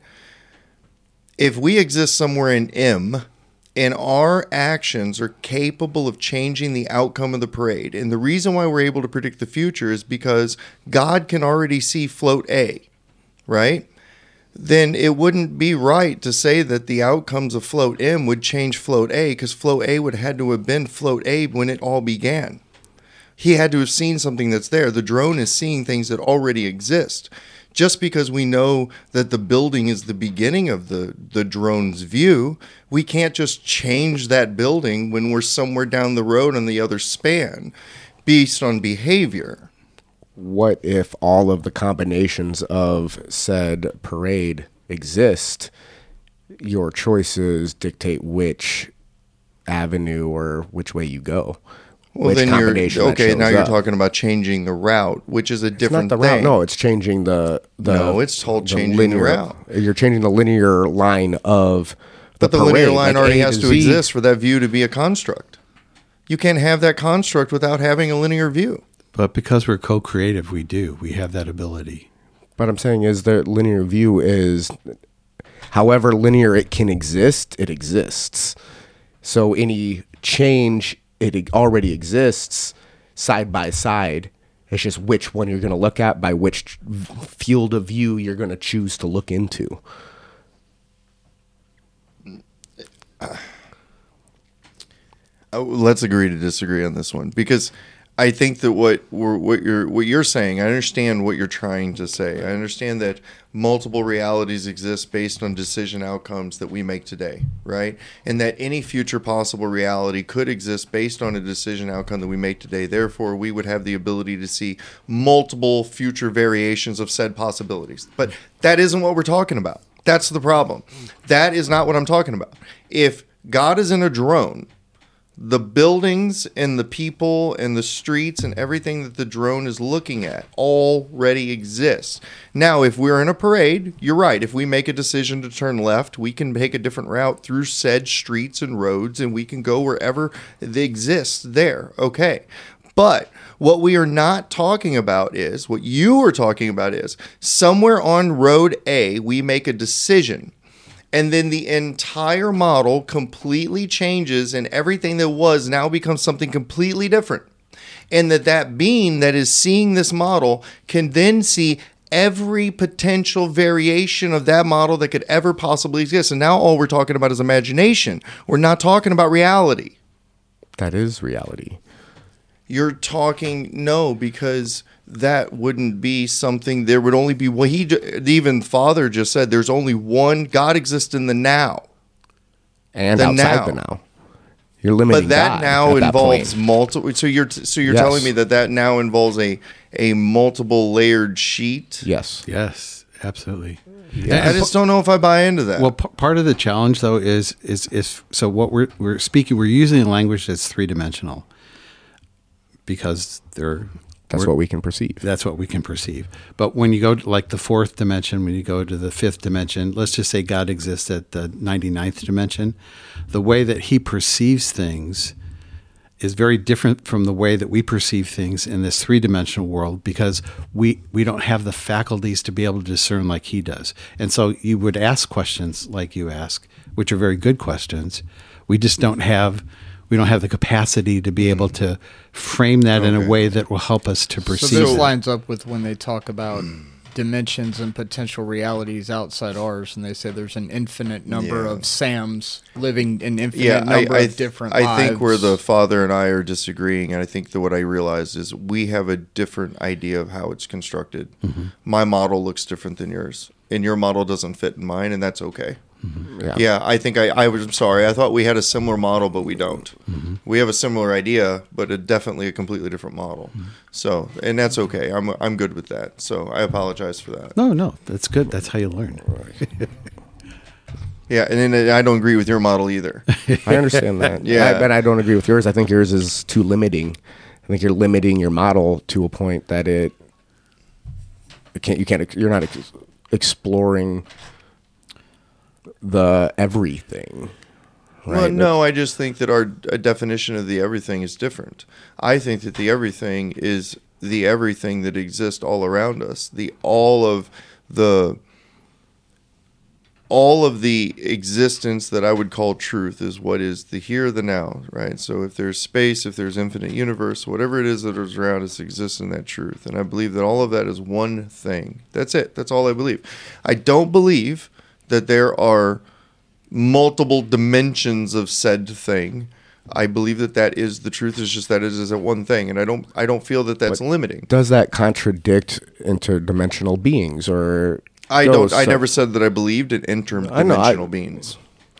If we exist somewhere in M, and our actions are capable of changing the outcome of the parade. And the reason why we're able to predict the future is because God can already see float A, right? Then it wouldn't be right to say that the outcomes of float M would change float A because float A would have had to have been float A when it all began. He had to have seen something that's there. The drone is seeing things that already exist. Just because we know that the building is the beginning of the, the drone's view, we can't just change that building when we're somewhere down the road on the other span based on behavior. What if all of the combinations of said parade exist? Your choices dictate which avenue or which way you go. Well, which then you're okay. Now you're up. talking about changing the route, which is a It's different not the route. No, it's changing the the. No, it's called the changing the linear, route. You're changing the linear line of. but the linear line like already has to Z. exist for that view to be a construct. You can't have that construct without having a linear view. But because we're co-creative, we do. We have that ability. But I'm saying is that linear view is, however linear it can exist, it exists. So any change, it already exists side by side. It's just which one you're going to look at by which field of view you're going to choose to look into. Uh, let's agree to disagree on this one because I think that what what you're what you're saying, I understand what you're trying to say. I understand that multiple realities exist based on decision outcomes that we make today, right? And that any future possible reality could exist based on a decision outcome that we make today. Therefore, we would have the ability to see multiple future variations of said possibilities. But that isn't what we're talking about. That's the problem. That is not what I'm talking about. If God is in a drone the buildings and the people and the streets and everything that the drone is looking at already exists. Now, if we're in a parade, you're right. If we make a decision to turn left, we can take a different route through said streets and roads and we can go wherever they exist there. Okay. But what we are not talking about is what you are talking about is somewhere on road A, we make a decision. And then the entire model completely changes, and everything that was now becomes something completely different. And that that being that is seeing this model can then see every potential variation of that model that could ever possibly exist. And now all we're talking about is imagination. We're not talking about reality. That is reality. You're talking no because that wouldn't be something. There would only be well. He even father just said there's only one God exists in the now, And The outside now. the now. You're limiting but that God now at involves point. multiple. So you're so you're Yes. telling me that that now involves a a multiple layered sheet. Yes. Yes, absolutely. I just don't know if I buy into that. Well, p- part of the challenge though is is is so what we're we're speaking we're using a language that's three dimensional because they're That's we're- what we can perceive. that's what we can perceive. But when you go to like the fourth dimension, when you go to the fifth dimension, let's just say God exists at the 99th dimension, the way that he perceives things is very different from the way that we perceive things in this three-dimensional world because we we don't have the faculties to be able to discern like he does. And so you would ask questions like you ask, which are very good questions. We just don't have we don't have the capacity to be able to frame that in a way that will help us to perceive. So perceive this it. lines up with when they talk about dimensions and potential realities outside ours, and they say there's an infinite number Yeah. of Sams living an infinite yeah, number I, of different I lives. think where the father and I are disagreeing, and I think that what I realized is we have a different idea of how it's constructed. Mm-hmm. My model looks different than yours, and your model doesn't fit in mine, and that's okay. Yeah. Yeah, I think I, I was I'm sorry. I thought we had a similar model, but we don't. Mm-hmm. We have a similar idea, but a, definitely a completely different model. Mm-hmm. So, and that's okay. I'm I'm good with that. So I apologize for that. No, no, that's good. That's how you learn. Yeah, and then I don't agree with your model either. I understand that. Yeah. I, but I don't agree with yours. I think yours is too limiting. I think you're limiting your model to a point that it, it can't. You can't. You're not ex- exploring the everything. Well, no, I just think that our definition of the everything is different. I think that the everything is the everything that exists all around us. The all of the all of the existence that I would call truth is what is the here, the now, right? So if there's space, if there's infinite universe, whatever it is that is around us exists in that truth. And I believe that all of that is one thing. That's it. That's all I believe. I don't believe that there are multiple dimensions of said thing. I believe that that is the truth. Is just that it is a one thing, and I don't. I don't feel that that's But- limiting. Does that contradict interdimensional beings or? I don't. I never said that I believed in interdimensional I I- beings.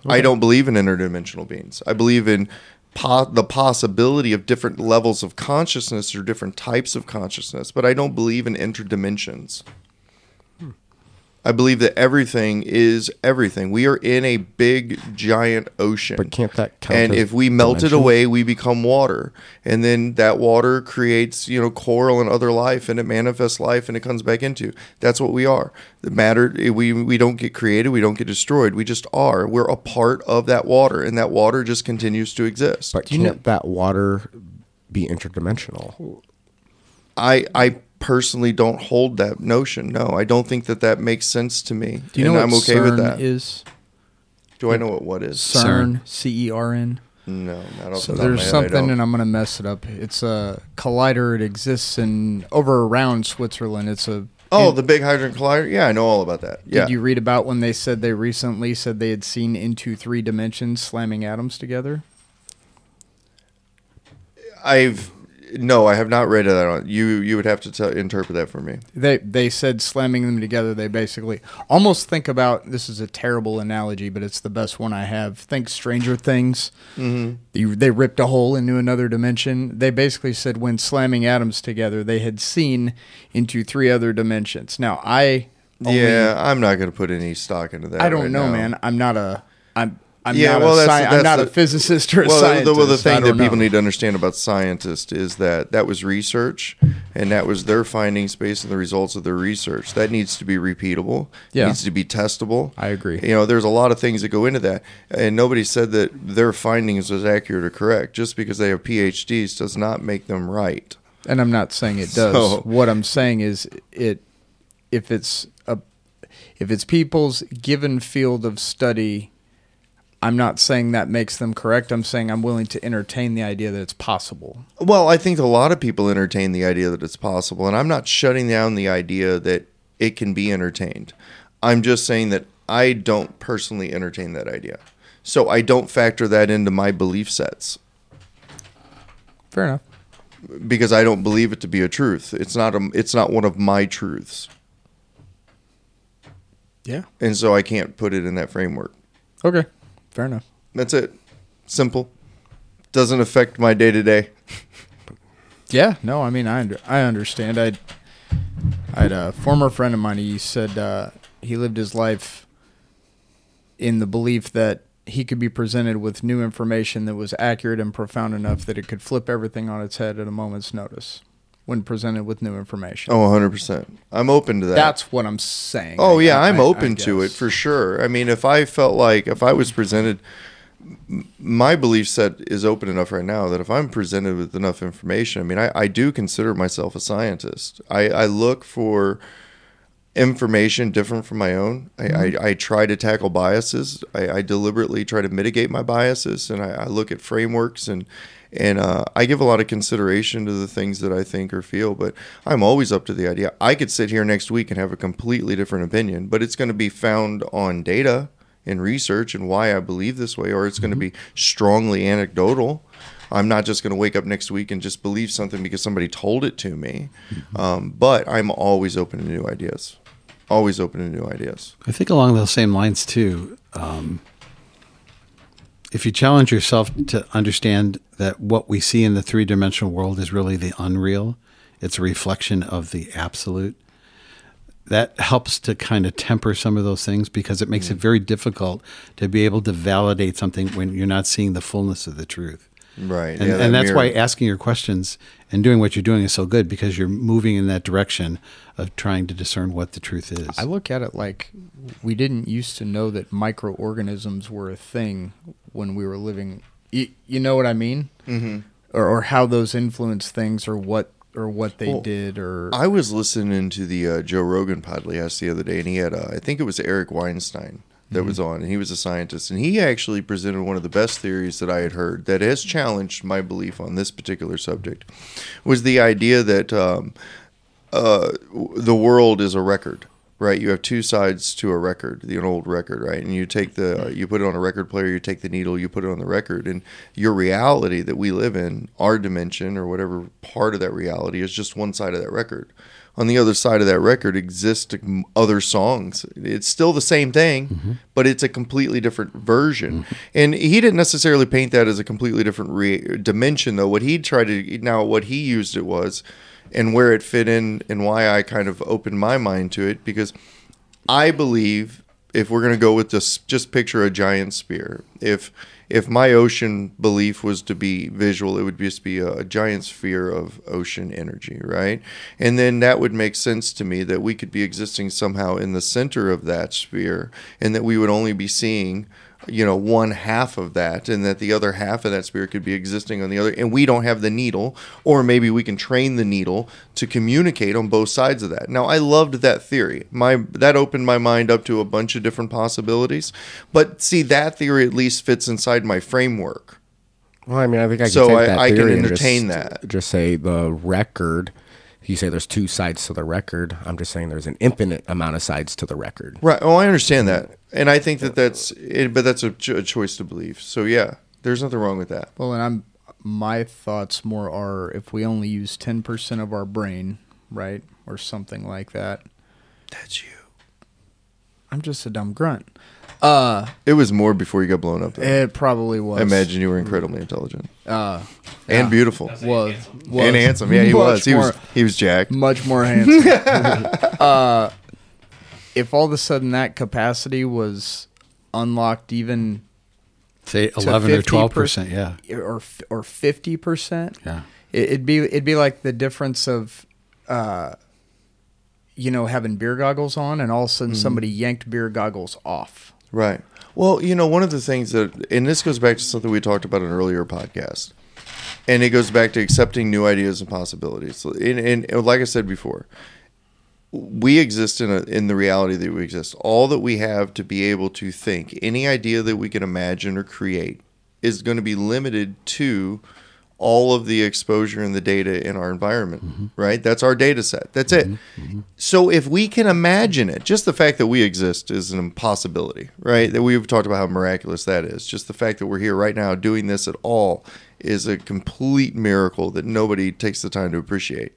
I don't believe in interdimensional beings. I believe in po- the possibility of different levels of consciousness or different types of consciousness, but I don't believe in interdimensions. I believe that everything is everything. We are in a big, giant ocean. But can't that count And as if we melt it away, we become water, and then that water creates, you know, coral and other life, and it manifests life, and it comes back into. That's what we are. The matter eh, we we don't get created, we don't get destroyed. We just are. We're a part of that water, and that water just continues to exist. But you know- can't that water be interdimensional? I I personally don't hold that notion. No, I don't think that that makes sense to me. Do you know what I'm okay CERN with that. is? Do I know what what is? CERN, C E R N. No, not off So the top of my there's head, I something, don't. and I'm gonna mess it up. It's a collider. It exists in over around Switzerland. It's a. Oh, in- the Big Hadron Collider. Yeah, I know all about that. Yeah. Did you read about when they said they recently said they had seen into three dimensions slamming atoms together? I've no, I have not read that on. You you would have to interpret that for me. They they said slamming them together. They basically almost think about this is a terrible analogy, but it's the best one I have. Think Stranger Things. Mm-hmm. They, they ripped a hole into another dimension. They basically said when slamming atoms together, they had seen into three other dimensions. Now I only, yeah, I'm not going to put any stock into that. I don't right know, now. man. I'm not a I'm I'm Yeah, not well, a that's- sci- I'm that's not a physicist or a well, scientist. the, well, the thing that don't people need to understand about scientists is that that was research, and that was their findings based on the results of their research. That needs to be repeatable. Yeah. needs to be testable. I agree. You know, there's a lot of things that go into that, and nobody said that their findings was accurate or correct. Just because they have PhDs does not make them right. And I'm not saying it does. So- what I'm saying is it if it's a if it's people's given field of study, I'm not saying that makes them correct. I'm saying I'm willing to entertain the idea that it's possible. Well, I think a lot of people entertain the idea that it's possible, and I'm not shutting down the idea that it can be entertained. I'm just saying that I don't personally entertain that idea. So I don't factor that into my belief sets Fair enough. because I don't believe it to be a truth. It's not a, it's not one of my truths. Yeah. And so I can't put it in that framework. Okay. Fair enough. That's it. Simple. Doesn't affect my day to day. Yeah, no, I mean I under, I understand. I I had a former friend of mine. He said uh, he lived his life in the belief that he could be presented with new information that was accurate and profound enough that it could flip everything on its head at a moment's notice when presented with new information. Oh, 100%. I'm open to that. That's what I'm saying. Oh I- yeah, I- I'm open I to it for sure. I mean, if I felt like if I was presented, my belief set is open enough right now that if I'm presented with enough information, I mean, I, I do consider myself a scientist. I, I look for information different from my own. I, mm-hmm. I, I try to tackle biases. I, I deliberately try to mitigate my biases, and I, I look at frameworks and and uh, I give a lot of consideration to the things that I think or feel. But I'm always up to the idea. I could sit here next week and have a completely different opinion, but it's going to be found on data and research and why I believe this way, or it's going to be strongly anecdotal. I'm not just going to wake up next week and just believe something because somebody told it to me. Um, but I'm always open to new ideas. Always open to new ideas. I think along those same lines too. Um, if you challenge yourself to understand that what we see in the three dimensional world is really the unreal, it's a reflection of the absolute. That helps to kind of temper some of those things because it makes it very difficult to be able to validate something when you're not seeing the fullness of the truth. Right. And, Yeah, that and that's why asking your questions and doing what you're doing is so good because you're moving in that direction of trying to discern what the truth is. I look at it like we didn't used to know that microorganisms were a thing when we were living. You, you know what I mean? Mm-hmm. Or, or how those influence things, or what or what they Well, did, or I was listening to the uh, Joe Rogan podcast the other day, and he had, uh, I think it was Eric Weinstein that was on, and he was a scientist, and he actually presented one of the best theories that I had heard that has challenged my belief on this particular subject, was the idea that um, uh, the world is a record. Right, you have two sides to a record, the an old record, right? And you take the, you put it on a record player, you take the needle, you put it on the record, and your reality that we live in, our dimension or whatever part of that reality, is just one side of that record. On the other side of that record exist other songs. It's still the same thing, mm-hmm. but it's a completely different version. Mm-hmm. And he didn't necessarily paint that as a completely different re- dimension, though. What he tried to now, what he used it was, and where it fit in, and why I kind of opened my mind to it, because I believe if we're going to go with this, just picture a giant spear. If if my ocean belief was to be visual, it would just be a, a giant sphere of ocean energy, right? And then that would make sense to me that we could be existing somehow in the center of that sphere, and that we would only be seeing you know one half of that and that the other half of that sphere could be existing on the other and we don't have the needle or maybe we can train the needle to communicate on both sides of that now i loved that theory my that opened my mind up to a bunch of different possibilities but see that theory at least fits inside my framework Well, I mean, I think I can So take I- I can entertain just, that. Just say the record. You say there's two sides to the record. I'm just saying there's an infinite amount of sides to the record. right oh i understand that and i think that that's it, but that's a, cho- a choice to believe so yeah there's nothing wrong with that well, and I'm my thoughts more are if we only use ten percent of our brain, right, or something like that. that's you I'm just a dumb grunt. Uh, it was more before you got blown up though. it probably was. I imagine you were incredibly intelligent Uh, and yeah. beautiful was, was and handsome. Yeah, he much was. He more- was. He was jacked. much more handsome. uh, if all of a sudden that capacity was unlocked even Say to 11 or 12%, yeah. or or fifty percent. Yeah. It, it'd be it'd be like the difference of, uh, you know, having beer goggles on, and all of a sudden somebody yanked beer goggles off. Right. Well, you know, one of the things that, and this goes back to something we talked about in an earlier podcast, and it goes back to accepting new ideas and possibilities. And, and like I said before, we exist in a, in the reality that we exist. All that we have to be able to think, any idea that we can imagine or create, is going to be limited to all of the exposure and the data in our environment. Mm-hmm. Right? That's our data set. That's it. Mm-hmm. Mm-hmm. So if we can imagine it, just the fact that we exist is an impossibility, right? That we've talked about how miraculous that is. Just the fact that we're here right now doing this at all is a complete miracle that nobody takes the time to appreciate.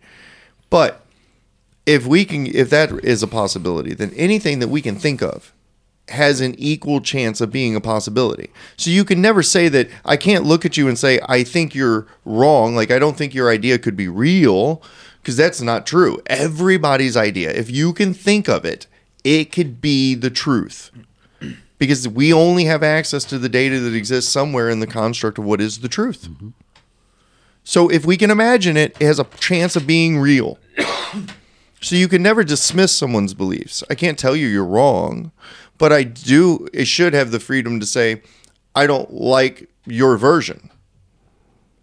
But if we can if that is a possibility, then anything that we can think of has an equal chance of being a possibility. So you can never say that I can't look at you and say I think you're wrong, like I don't think your idea could be real, because that's not true. Everybody's idea, if you can think of it, it could be the truth. Because we only have access to the data that exists somewhere in the construct of what is the truth. So if we can imagine it, it has a chance of being real. So you can never dismiss someone's beliefs. I can't tell you you're wrong, but I do it should have the freedom to say I don't like your version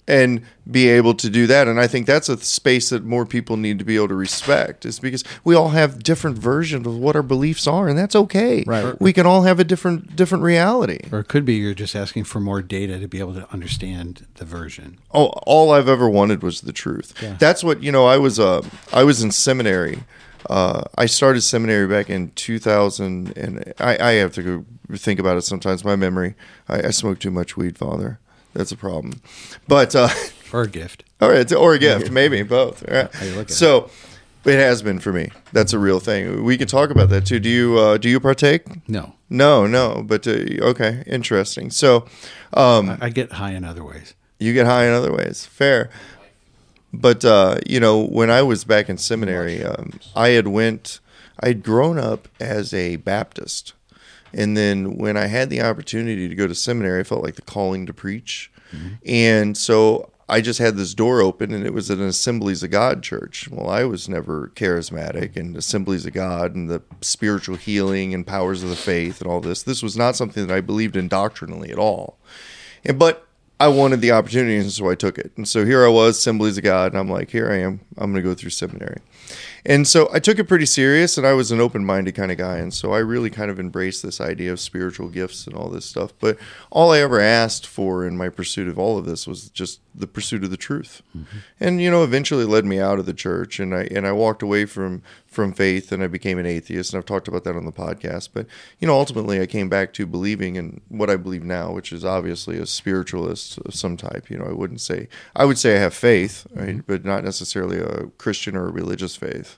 and be able to do that and I think that's a space that more people need to be able to respect is because we all have different versions of what our beliefs are and that's okay. Right. We can all have a different different reality. Or it could be you're just asking for more data to be able to understand the version. Oh, all I've ever wanted was the truth. Yeah. That's what you know. I was uh, I was in seminary. Uh, I started seminary back in 2000, and I, I have to go think about it sometimes. My memory. I, I smoke too much weed, Father. That's a problem. But uh, Or a gift. all right, or a gift, maybe both. All right. How you look So it has been for me. That's a real thing. We can talk about that too. Do you uh, do you partake? No. No, no. But uh, okay, interesting. So. Um, I, I get high in other ways. you get high in other ways. Fair. But uh, you know, when I was back in seminary, um, I had went. I had grown up as a Baptist, and then when I had the opportunity to go to seminary, I felt like the calling to preach, and so I just had this door open, and it was an Assemblies of God church. Well, I was never charismatic, and Assemblies of God, and the spiritual healing and powers of the faith, and all this. This was not something that I believed in doctrinally at all. And but I wanted the opportunity, and so I took it. And so here I was, Assemblies of God, and I'm like, here I am. I'm going to go through seminary. And so I took it pretty serious, and I was an open-minded kind of guy, and so I really kind of embraced this idea of spiritual gifts and all this stuff. But all I ever asked for in my pursuit of all of this was just the pursuit of the truth, and you know, eventually led me out of the church, and I and I walked away from from faith, and I became an atheist, and I've talked about that on the podcast. But you know, ultimately, I came back to believing in what I believe now, which is obviously a spiritualist of some type. You know, I wouldn't say I would say I have faith, right, but not necessarily a Christian or a religious faith.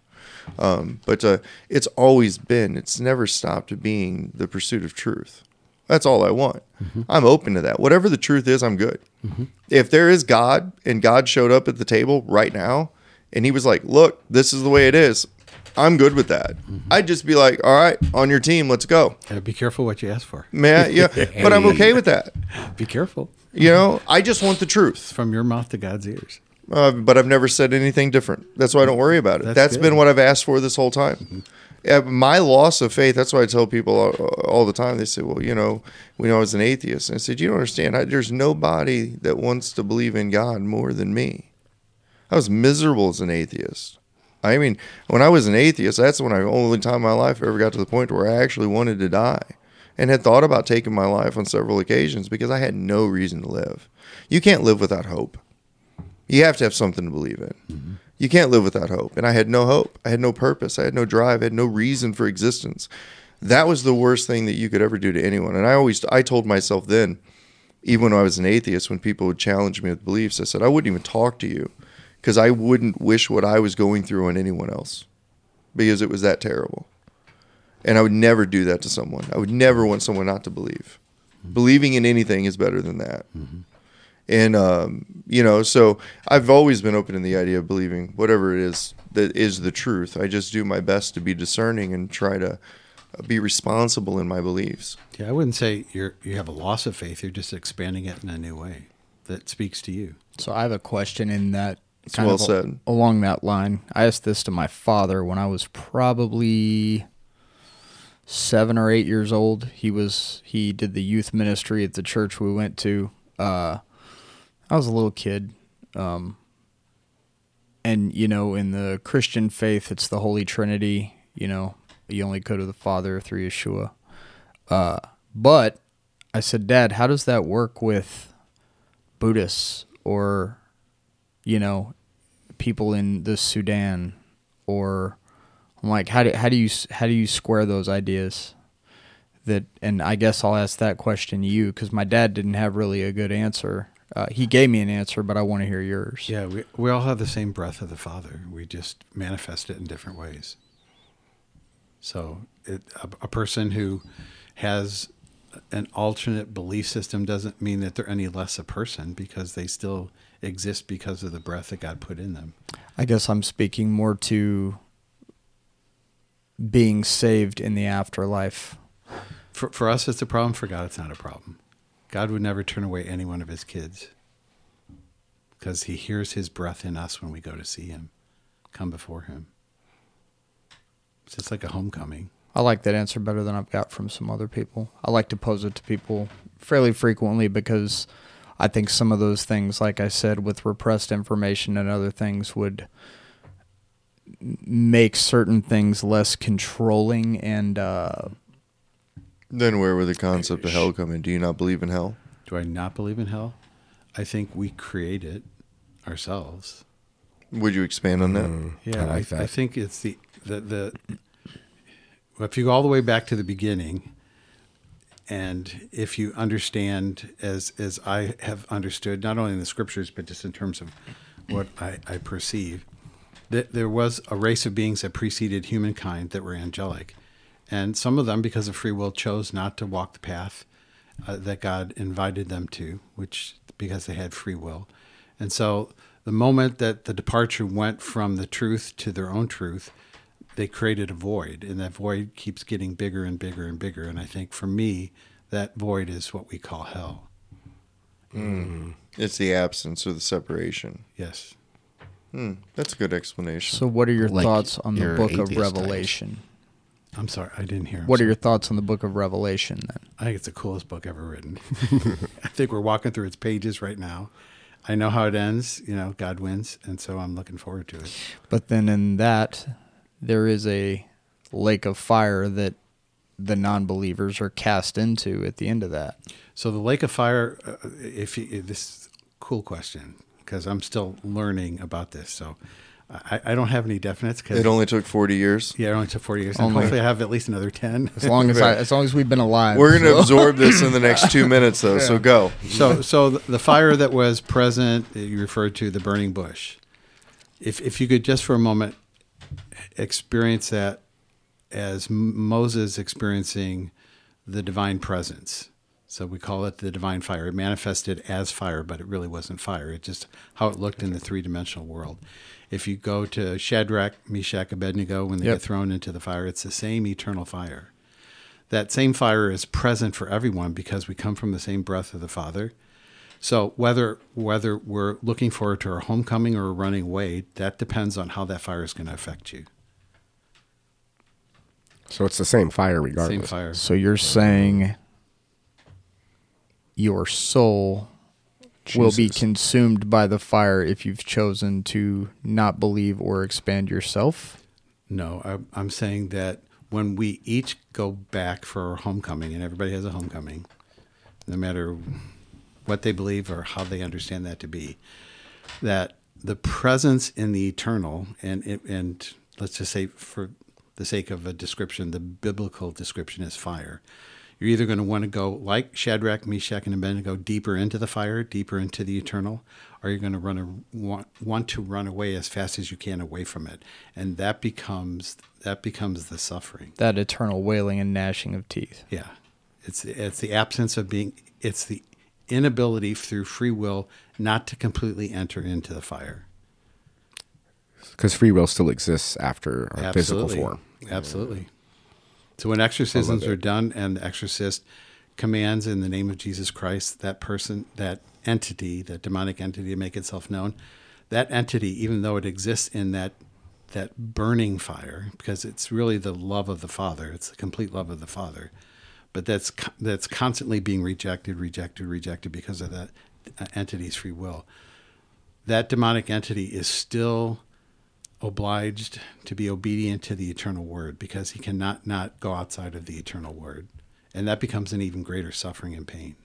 Um, but uh, it's always been, it's never stopped being the pursuit of truth. That's all I want. Mm-hmm. I'm open to that. Whatever the truth is, I'm good. Mm-hmm. If there is God and God showed up at the table right now and he was like, look, this is the way it is, I'm good with that. Mm-hmm. I'd just be like, all right, on your team, let's go. Be careful what you ask for. Man, yeah, but I'm okay with that. Be careful. You know, I just want the truth. From your mouth to God's ears. Uh, but I've never said anything different. That's why I don't worry about it. That's that's been what I've asked for this whole time. My loss of faith. That's why I tell people all, all the time. They say, "Well, you know, when I was an atheist," and I said, "You don't understand. I, there's nobody that wants to believe in God more than me. I was miserable as an atheist. I mean, when I was an atheist, that's when I only time in my life I ever got to the point where I actually wanted to die, and had thought about taking my life on several occasions because I had no reason to live. You can't live without hope." You have to have something to believe in. Mm-hmm. You can't live without hope. And I had no hope. I had no purpose. I had no drive. I had no reason for existence. That was the worst thing that you could ever do to anyone. And I always, I told myself then, even when I was an atheist, when people would challenge me with beliefs, I said, I wouldn't even talk to you because I wouldn't wish what I was going through on anyone else because it was that terrible. And I would never do that to someone. I would never want someone not to believe. Believing in anything is better than that. Mm-hmm. And um, you know, so I've always been open to the idea of believing whatever it is that is the truth. I just do my best to be discerning and try to be responsible in my beliefs. Yeah, I wouldn't say you're you have a loss of faith. You're just expanding it in a new way that speaks to you. So I have a question in that It's kind well of a- said. along that line. I asked this to my father when I was probably seven or eight years old. He was he did the youth ministry at the church we went to. Uh, I was a little kid, um, and you know, in the Christian faith, it's the Holy Trinity. You know, you only go to the Father through Yeshua. Uh, but I said, Dad, how does that work with Buddhists or, you know, people in the Sudan or I'm like how do how do you how do you square those ideas that and I guess I'll ask that question to you cuz my dad didn't have really a good answer. Uh, he gave me an answer, but I want to hear yours. Yeah, we we all have the same breath of the Father. We just manifest it in different ways. So, it, a, a person who has an alternate belief system doesn't mean that they're any less a person because they still exist because of the breath that God put in them. I guess I'm speaking more to being saved in the afterlife. For for us, it's a problem. For God, it's not a problem. God would never turn away any one of His kids because He hears His breath in us when we go to see Him, come before Him. It's just like a homecoming. I like that answer better than I've got from some other people. I like to pose it to people fairly frequently because I think some of those things, like I said, with repressed information and other things, would make certain things less controlling and uh, Then where would the concept of hell come in? Do you not believe in hell? Do I not believe in hell? I think we create it ourselves. Would you expand on that? Mm, yeah, I like that. I think it's the the the. If you go all the way back to the beginning, and if you understand as as I have understood, not only in the scriptures but just in terms of what I, I perceive, that there was a race of beings that preceded humankind that were angelic, and some of them, because of free will, chose not to walk the path uh, that God invited them to, which because they had free will, and so the moment that the departure went from the truth to their own truth, they created a void, and that void keeps getting bigger and bigger and bigger. And I think for me, that void is what we call hell. It's the absence or the separation. Yes. Hmm, that's a good explanation. so. What are your Like thoughts on the Book of Revelation? types. I'm sorry, I didn't hear. I'm What are your thoughts on the Book of Revelation then? I think it's the coolest book ever written. I think we're walking through its pages right now. I know how it ends. You know, God wins, and so I'm looking forward to it. But then in that, there is a lake of fire that the non-believers are cast into at the end of that. So the lake of fire. Uh, if, you, if this is a cool question because I'm still learning about this, so I, I don't have any definites. Cause it only took 40 years. yeah, it only took 40 years. And Only- hopefully, I have at least another 10. As long as I, as long as we've been alive, We're going to so- absorb this in the next two minutes, though, so go. so so the the fire that was present that you referred to the burning bush if if you could just for a moment experience that as M- Moses experiencing the divine presence so we call it the divine fire it manifested as fire but it really wasn't fire it just how it looked in the three-dimensional world if you go to Shadrach, Meshach, Abednego when they Yep. get thrown into the fire it's the same eternal fire that same fire is present for everyone because we come from the same breath of the Father. So whether whether we're looking forward to our homecoming or running away, that depends on how that fire is going to affect you. So it's the same fire regardless. Same fire. So you're saying your soul will be consumed by the fire if you've chosen to not believe or expand yourself? No, I, I'm saying that when we each go back for our homecoming, and everybody has a homecoming, no matter what they believe or how they understand that to be, that the presence in the eternal, and and let's just say for the sake of a description, the biblical description is fire. You're either going to want to go like Shadrach, Meshach, and Abednego deeper into the fire, deeper into the eternal, or you're going to run a, want, want to run away as fast as you can away from it, and that becomes that becomes the suffering. That eternal wailing and gnashing of teeth. Yeah, it's it's the absence of being. It's the inability through free will not to completely enter into the fire. Because free will still exists after our physical Absolutely. form. Absolutely. So when exorcisms are done and the exorcist commands in the name of Jesus Christ that person, that entity, that demonic entity to make itself known, that entity, even though it exists in that that burning fire, because it's really the love of the Father, it's the complete love of the Father, but that's that's constantly being rejected, rejected, rejected because of that uh, entity's free will. That demonic entity is still obliged to be obedient to the eternal word because he cannot not go outside of the eternal word and that becomes an even greater suffering and pain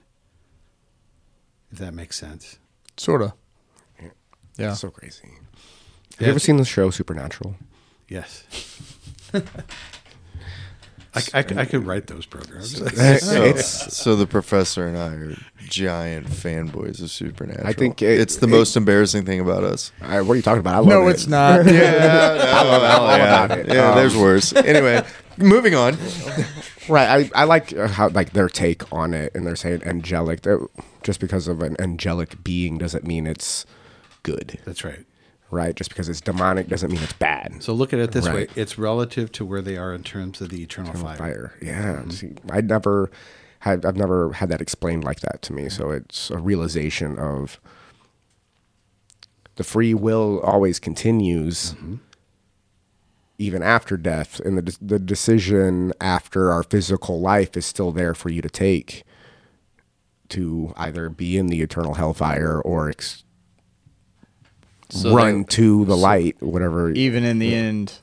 if that makes sense Sort of. Yeah. So crazy. Have Yeah, you ever seen the show Supernatural? yes I, I, I could write those programs So, It's- so the professor and I are giant fanboys of Supernatural. I think it- it's the it- most embarrassing thing about us. I, what are you talking about? I love No, it. it's not. Yeah, I love, I love yeah, about it. yeah, Um, there's worse. Anyway, moving on. Right. I, I like uh, how like their take on it, and they're saying angelic. That just because of an angelic being doesn't mean it's good, that's right right? Just because it's demonic doesn't mean it's bad. so look at it this way it's relative to where they are in terms of the eternal, fire. Fire. Yeah. Mm-hmm. See, I never had. I've never had that explained like that to me. So it's a realization of the free will always continues. Mm-hmm. Even after death, and the the decision after our physical life is still there for you to take, to either be in the eternal hellfire or ex- So run they- to the light, whatever. Even in the end,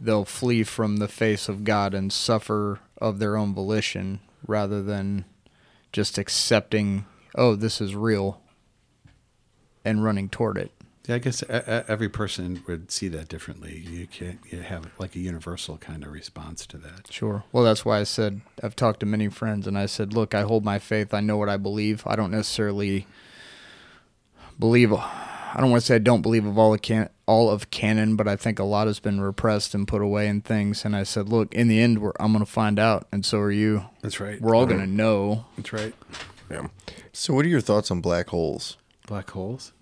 they'll flee from the face of God and suffer of their own volition rather than just accepting, oh, this is real and running toward it. Yeah, I guess every person would see that differently. You can't you have like a universal kind of response to that. Sure. Well, that's why I said I've talked to many friends and I said, look, I hold my faith. I know what I believe. I don't necessarily believe. I don't want to say I don't believe of all of can all of canon, but I think a lot has been repressed and put away in things. And I said, look, in the end, we're, I'm going to find out, and so are you. That's right. We're all going to know. That's right. yeah. So, what are your thoughts on black holes? Black holes.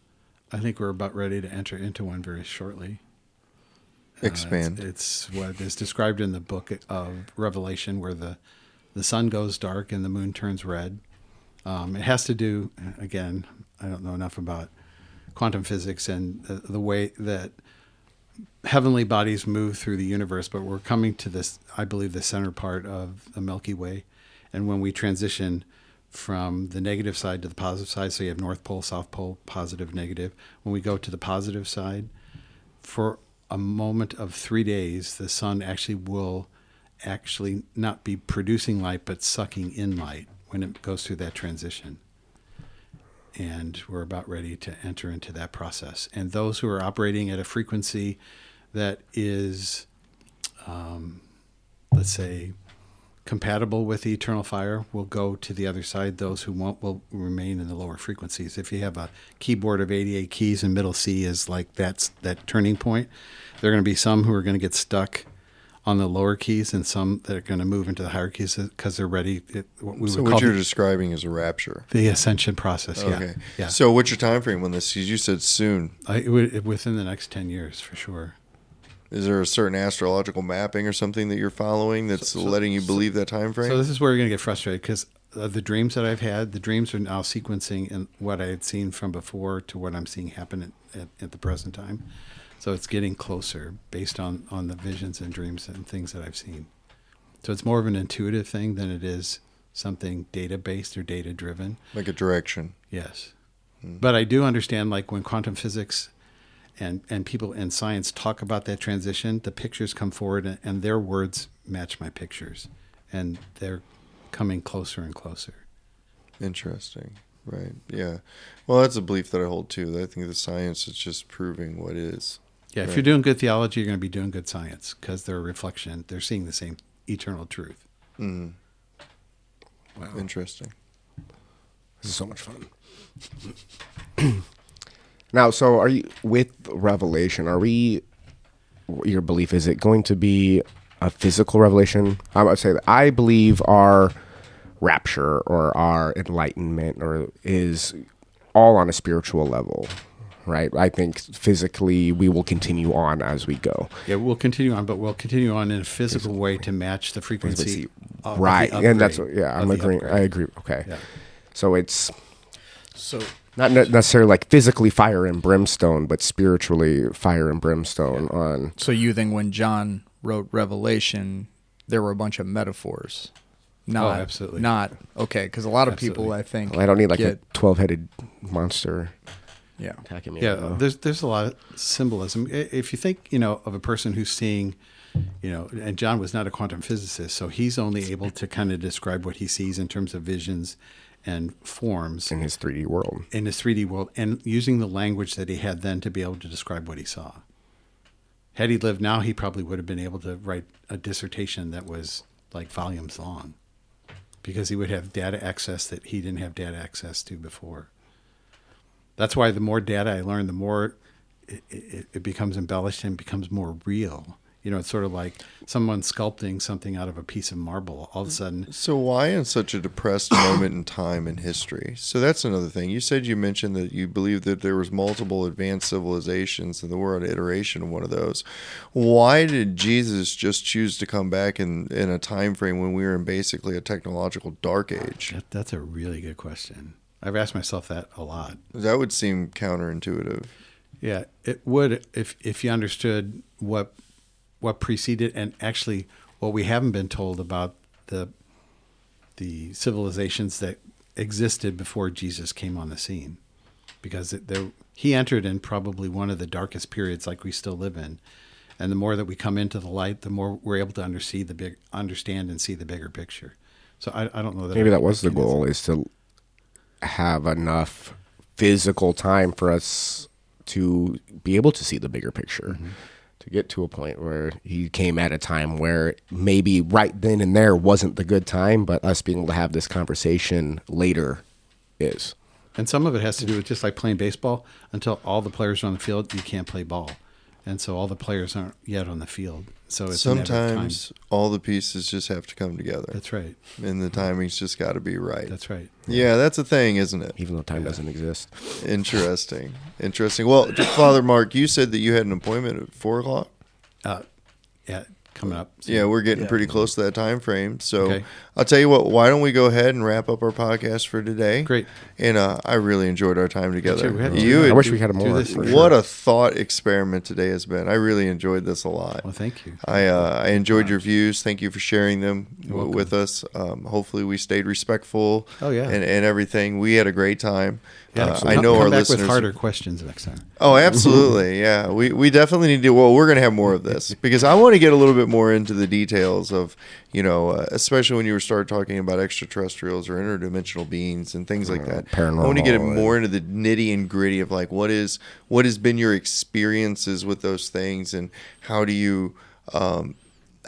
I think we're about ready to enter into one very shortly. Uh, Expand. it's, it's what is described in the book of Revelation, where the the sun goes dark and the moon turns red. Um, it has to do again. I don't know enough about quantum physics and the, the way that heavenly bodies move through the universe, but we're coming to this, I believe, the center part of the Milky Way. And when we transition from the negative side to the positive side, so you have North Pole, South Pole, positive, negative. When we go to the positive side, for a moment of three days, the sun actually will actually not be producing light, but sucking in light when it goes through that transition and we're about ready to enter into that process. And those who are operating at a frequency that is, um, let's say, compatible with the eternal fire will go to the other side. Those who won't will remain in the lower frequencies. If you have a keyboard of 88 keys and middle C is like that's that turning point, there are going to be some who are going to get stuck on the lower keys and some that are going to move into the higher keys because they're ready. It, what we So, what you're the, describing is a rapture. the ascension process. Yeah. Okay. Yeah. So, what's your time frame on this? You said soon. I, it within the next 10 years, for sure. Is there a certain astrological mapping or something that you're following that's So- so- letting you believe that time frame? So this is where you're going to get frustrated because uh, the dreams that I've had, the dreams are now sequencing in what I had seen from before to what I'm seeing happen at, at, at the present time. So it's getting closer based on, on the visions and dreams and things that I've seen. So it's more of an intuitive thing than it is something data based or data driven. like a direction. Yes. Hmm. But I do understand, like when quantum physics and, and people in science talk about that transition, the pictures come forward and, and their words match my pictures. And they're coming closer and closer. Interesting. Right. Yeah. Well, that's a belief that I hold too. I think the science is just proving what is. Yeah, if you're doing good theology, you're going to be doing good science because they're a reflection. They're seeing the same eternal truth. Mm, Wow. interesting. This is so much fun. now, so are you with Revelation? Are we? Your belief is it going to be a physical revelation? I would say that I believe our rapture or our enlightenment or is all on a spiritual level. Right? I think physically we will continue on as we go. Yeah, we'll continue on, but we'll continue on in a physical way to match the frequency. of the right. And that's what, yeah, I'm agreeing. I agree. Okay. Yeah. So it's So not ne- necessarily like physically fire and brimstone, but spiritually fire and brimstone on. so you think when John wrote Revelation, there were a bunch of metaphors? Not, oh, absolutely. Not okay, because a lot of people, I think, Well, I don't need like get, a 12 headed monster yeah. attacking me. Yeah, though. there's there's a lot of symbolism. If you think, you know, of a person who's seeing, you know, and John was not a quantum physicist, so he's only able to kind of describe what he sees in terms of visions and forms in his 3D world. in his 3D world and using the language that he had then to be able to describe what he saw. Had he lived now, he probably would have been able to write a dissertation that was like volumes long because he would have data access that he didn't have data access to before. That's why the more data I learn, the more it, it, it becomes embellished and becomes more real. You know, it's sort of like someone sculpting something out of a piece of marble. All of a sudden, So why in such a depressed moment in time in history? So that's another thing. You said you mentioned that you believe that there was multiple advanced civilizations and the we're iteration of one of those. Why did Jesus just choose to come back in, in a time frame when we were in basically a technological dark age? that, that's a really good question. I've asked myself that a lot. That would seem counterintuitive. Yeah, it would if if you understood what what preceded and actually what we haven't been told about the the civilizations that existed before Jesus came on the scene, because it, there, he entered in probably one of the darkest periods like we still live in, and the more that we come into the light, the more we're able to understand the big understand and see the bigger picture. So I, I don't know that Maybe I- that was the I can answer goal is to have enough physical time for us to be able to see the bigger picture. Mm-hmm. To get to a point where he came at a time where maybe right then and there wasn't the good time, but us being able to have this conversation later is. And some of it has to do with just like playing baseball. Until all the players are on the field, you can't play ball, and so all the players aren't yet on the field. So it's a matter of time. Sometimes all the pieces just have to come together, That's right. and the timing's just got to be right. That's right. yeah, that's a thing, isn't it? Even though time doesn't exist. Interesting. Interesting. Well, Father Mark, you said that you had an appointment at four o'clock. Uh, yeah, coming up. soon. Yeah, we're getting pretty close to that time frame. So Okay. I'll tell you what. Why don't we go ahead and wrap up our podcast for today? Great. And uh, I really enjoyed our time together. too. We had to You, I wish we had do more. this for for sure. what a thought experiment today has been. I really enjoyed this a lot. Well, thank you. I uh, I enjoyed your views. Thank you for sharing them w- welcome. with us. Um, hopefully, we stayed respectful. Oh, yeah. and, and everything. We had a great time. Yeah, Uh, I know come our back listeners. with harder questions next time. Oh, absolutely. Yeah. We we definitely need to well, we're going to have more of this because I want to get a little bit more into the details of, you know, uh, especially when you were start talking about extraterrestrials or interdimensional beings and things like that. Paranormal. I want to get more into the nitty and gritty of like what is what has been your experiences with those things and how do you um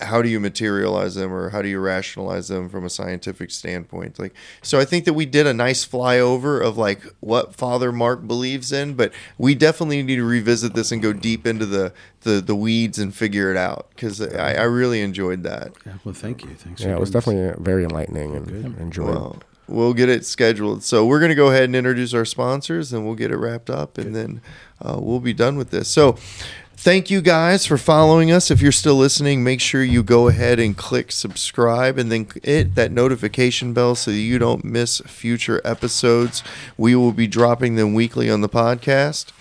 how do you materialize them or how do you rationalize them from a scientific standpoint like so i think that we did a nice flyover of like what father mark believes in but we definitely need to revisit this and go deep into the the, the weeds and figure it out because I, I really enjoyed that Yeah. Well, thank you. Thanks. Yeah, for it was doing this. definitely very enlightening and enjoyable. well we'll get it scheduled so we're going to go ahead and introduce our sponsors and we'll get it wrapped up and then uh, we'll be done with this so Thank you guys for following us. If you're still listening, make sure you go ahead and click subscribe and then hit that notification bell so you don't miss future episodes. We will be dropping them weekly on the podcast.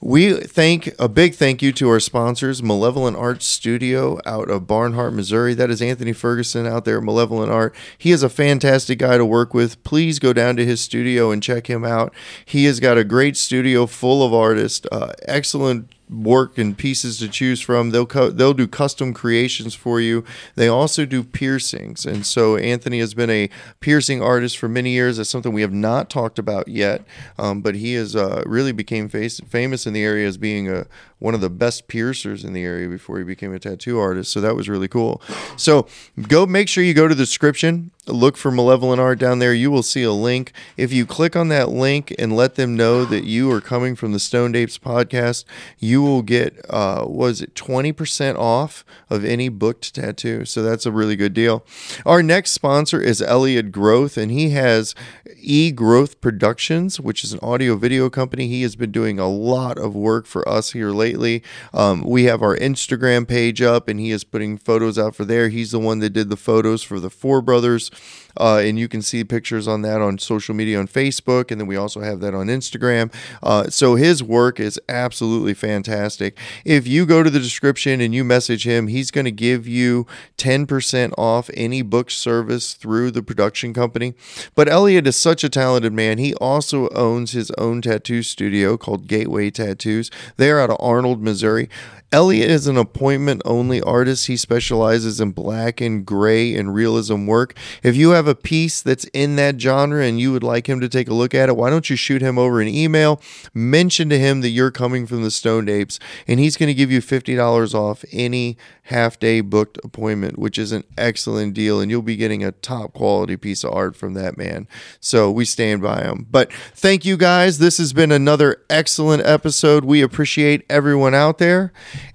We thank a big thank you to our sponsors, Malevolent Art Studio out of Barnhart, Missouri. That is Anthony Ferguson out there at Malevolent Art. He is a fantastic guy to work with. Please go down to his studio and check him out. He has got a great studio full of artists, uh, excellent work and pieces to choose from. They'll they'll do custom creations for you. They also do piercings, and so Anthony has been a piercing artist for many years. That's something we have not talked about yet, um, but he has uh, really became face- famous in the area as being a one of the best piercers in the area before he became a tattoo artist. So that was really cool. So go make sure you go to the description, look for Malevolent Art down there. You will see a link. If you click on that link and let them know that you are coming from the Stoned Apes podcast, you will get uh, was it twenty percent off of any booked tattoo. So that's a really good deal. Our next sponsor is Elliot Groth, and he has E Groth Productions, which is an audio video company. He has been doing a lot of work for us here lately. Um, we have our Instagram page up, and he is putting photos out for there. He's the one that did the photos for the Four Brothers. Uh, and you can see pictures on that on social media on Facebook, and then we also have that on Instagram. Uh, so his work is absolutely fantastic. If you go to the description and you message him, he's going to give you 10% off any book service through the production company. But Elliot is such a talented man. He also owns his own tattoo studio called Gateway Tattoos. They're out of Arnold, Missouri. Elliot is an appointment only artist. He specializes in black and gray and realism work. If you have a piece that's in that genre and you would like him to take a look at it, why don't you shoot him over an email? Mention to him that you're coming from the Stoned Apes, and he's going to give you $50 off any half day booked appointment, which is an excellent deal. And you'll be getting a top quality piece of art from that man. So we stand by him. But thank you guys. This has been another excellent episode. We appreciate everyone out there.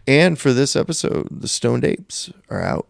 And for this episode, the Stoned Apes are out.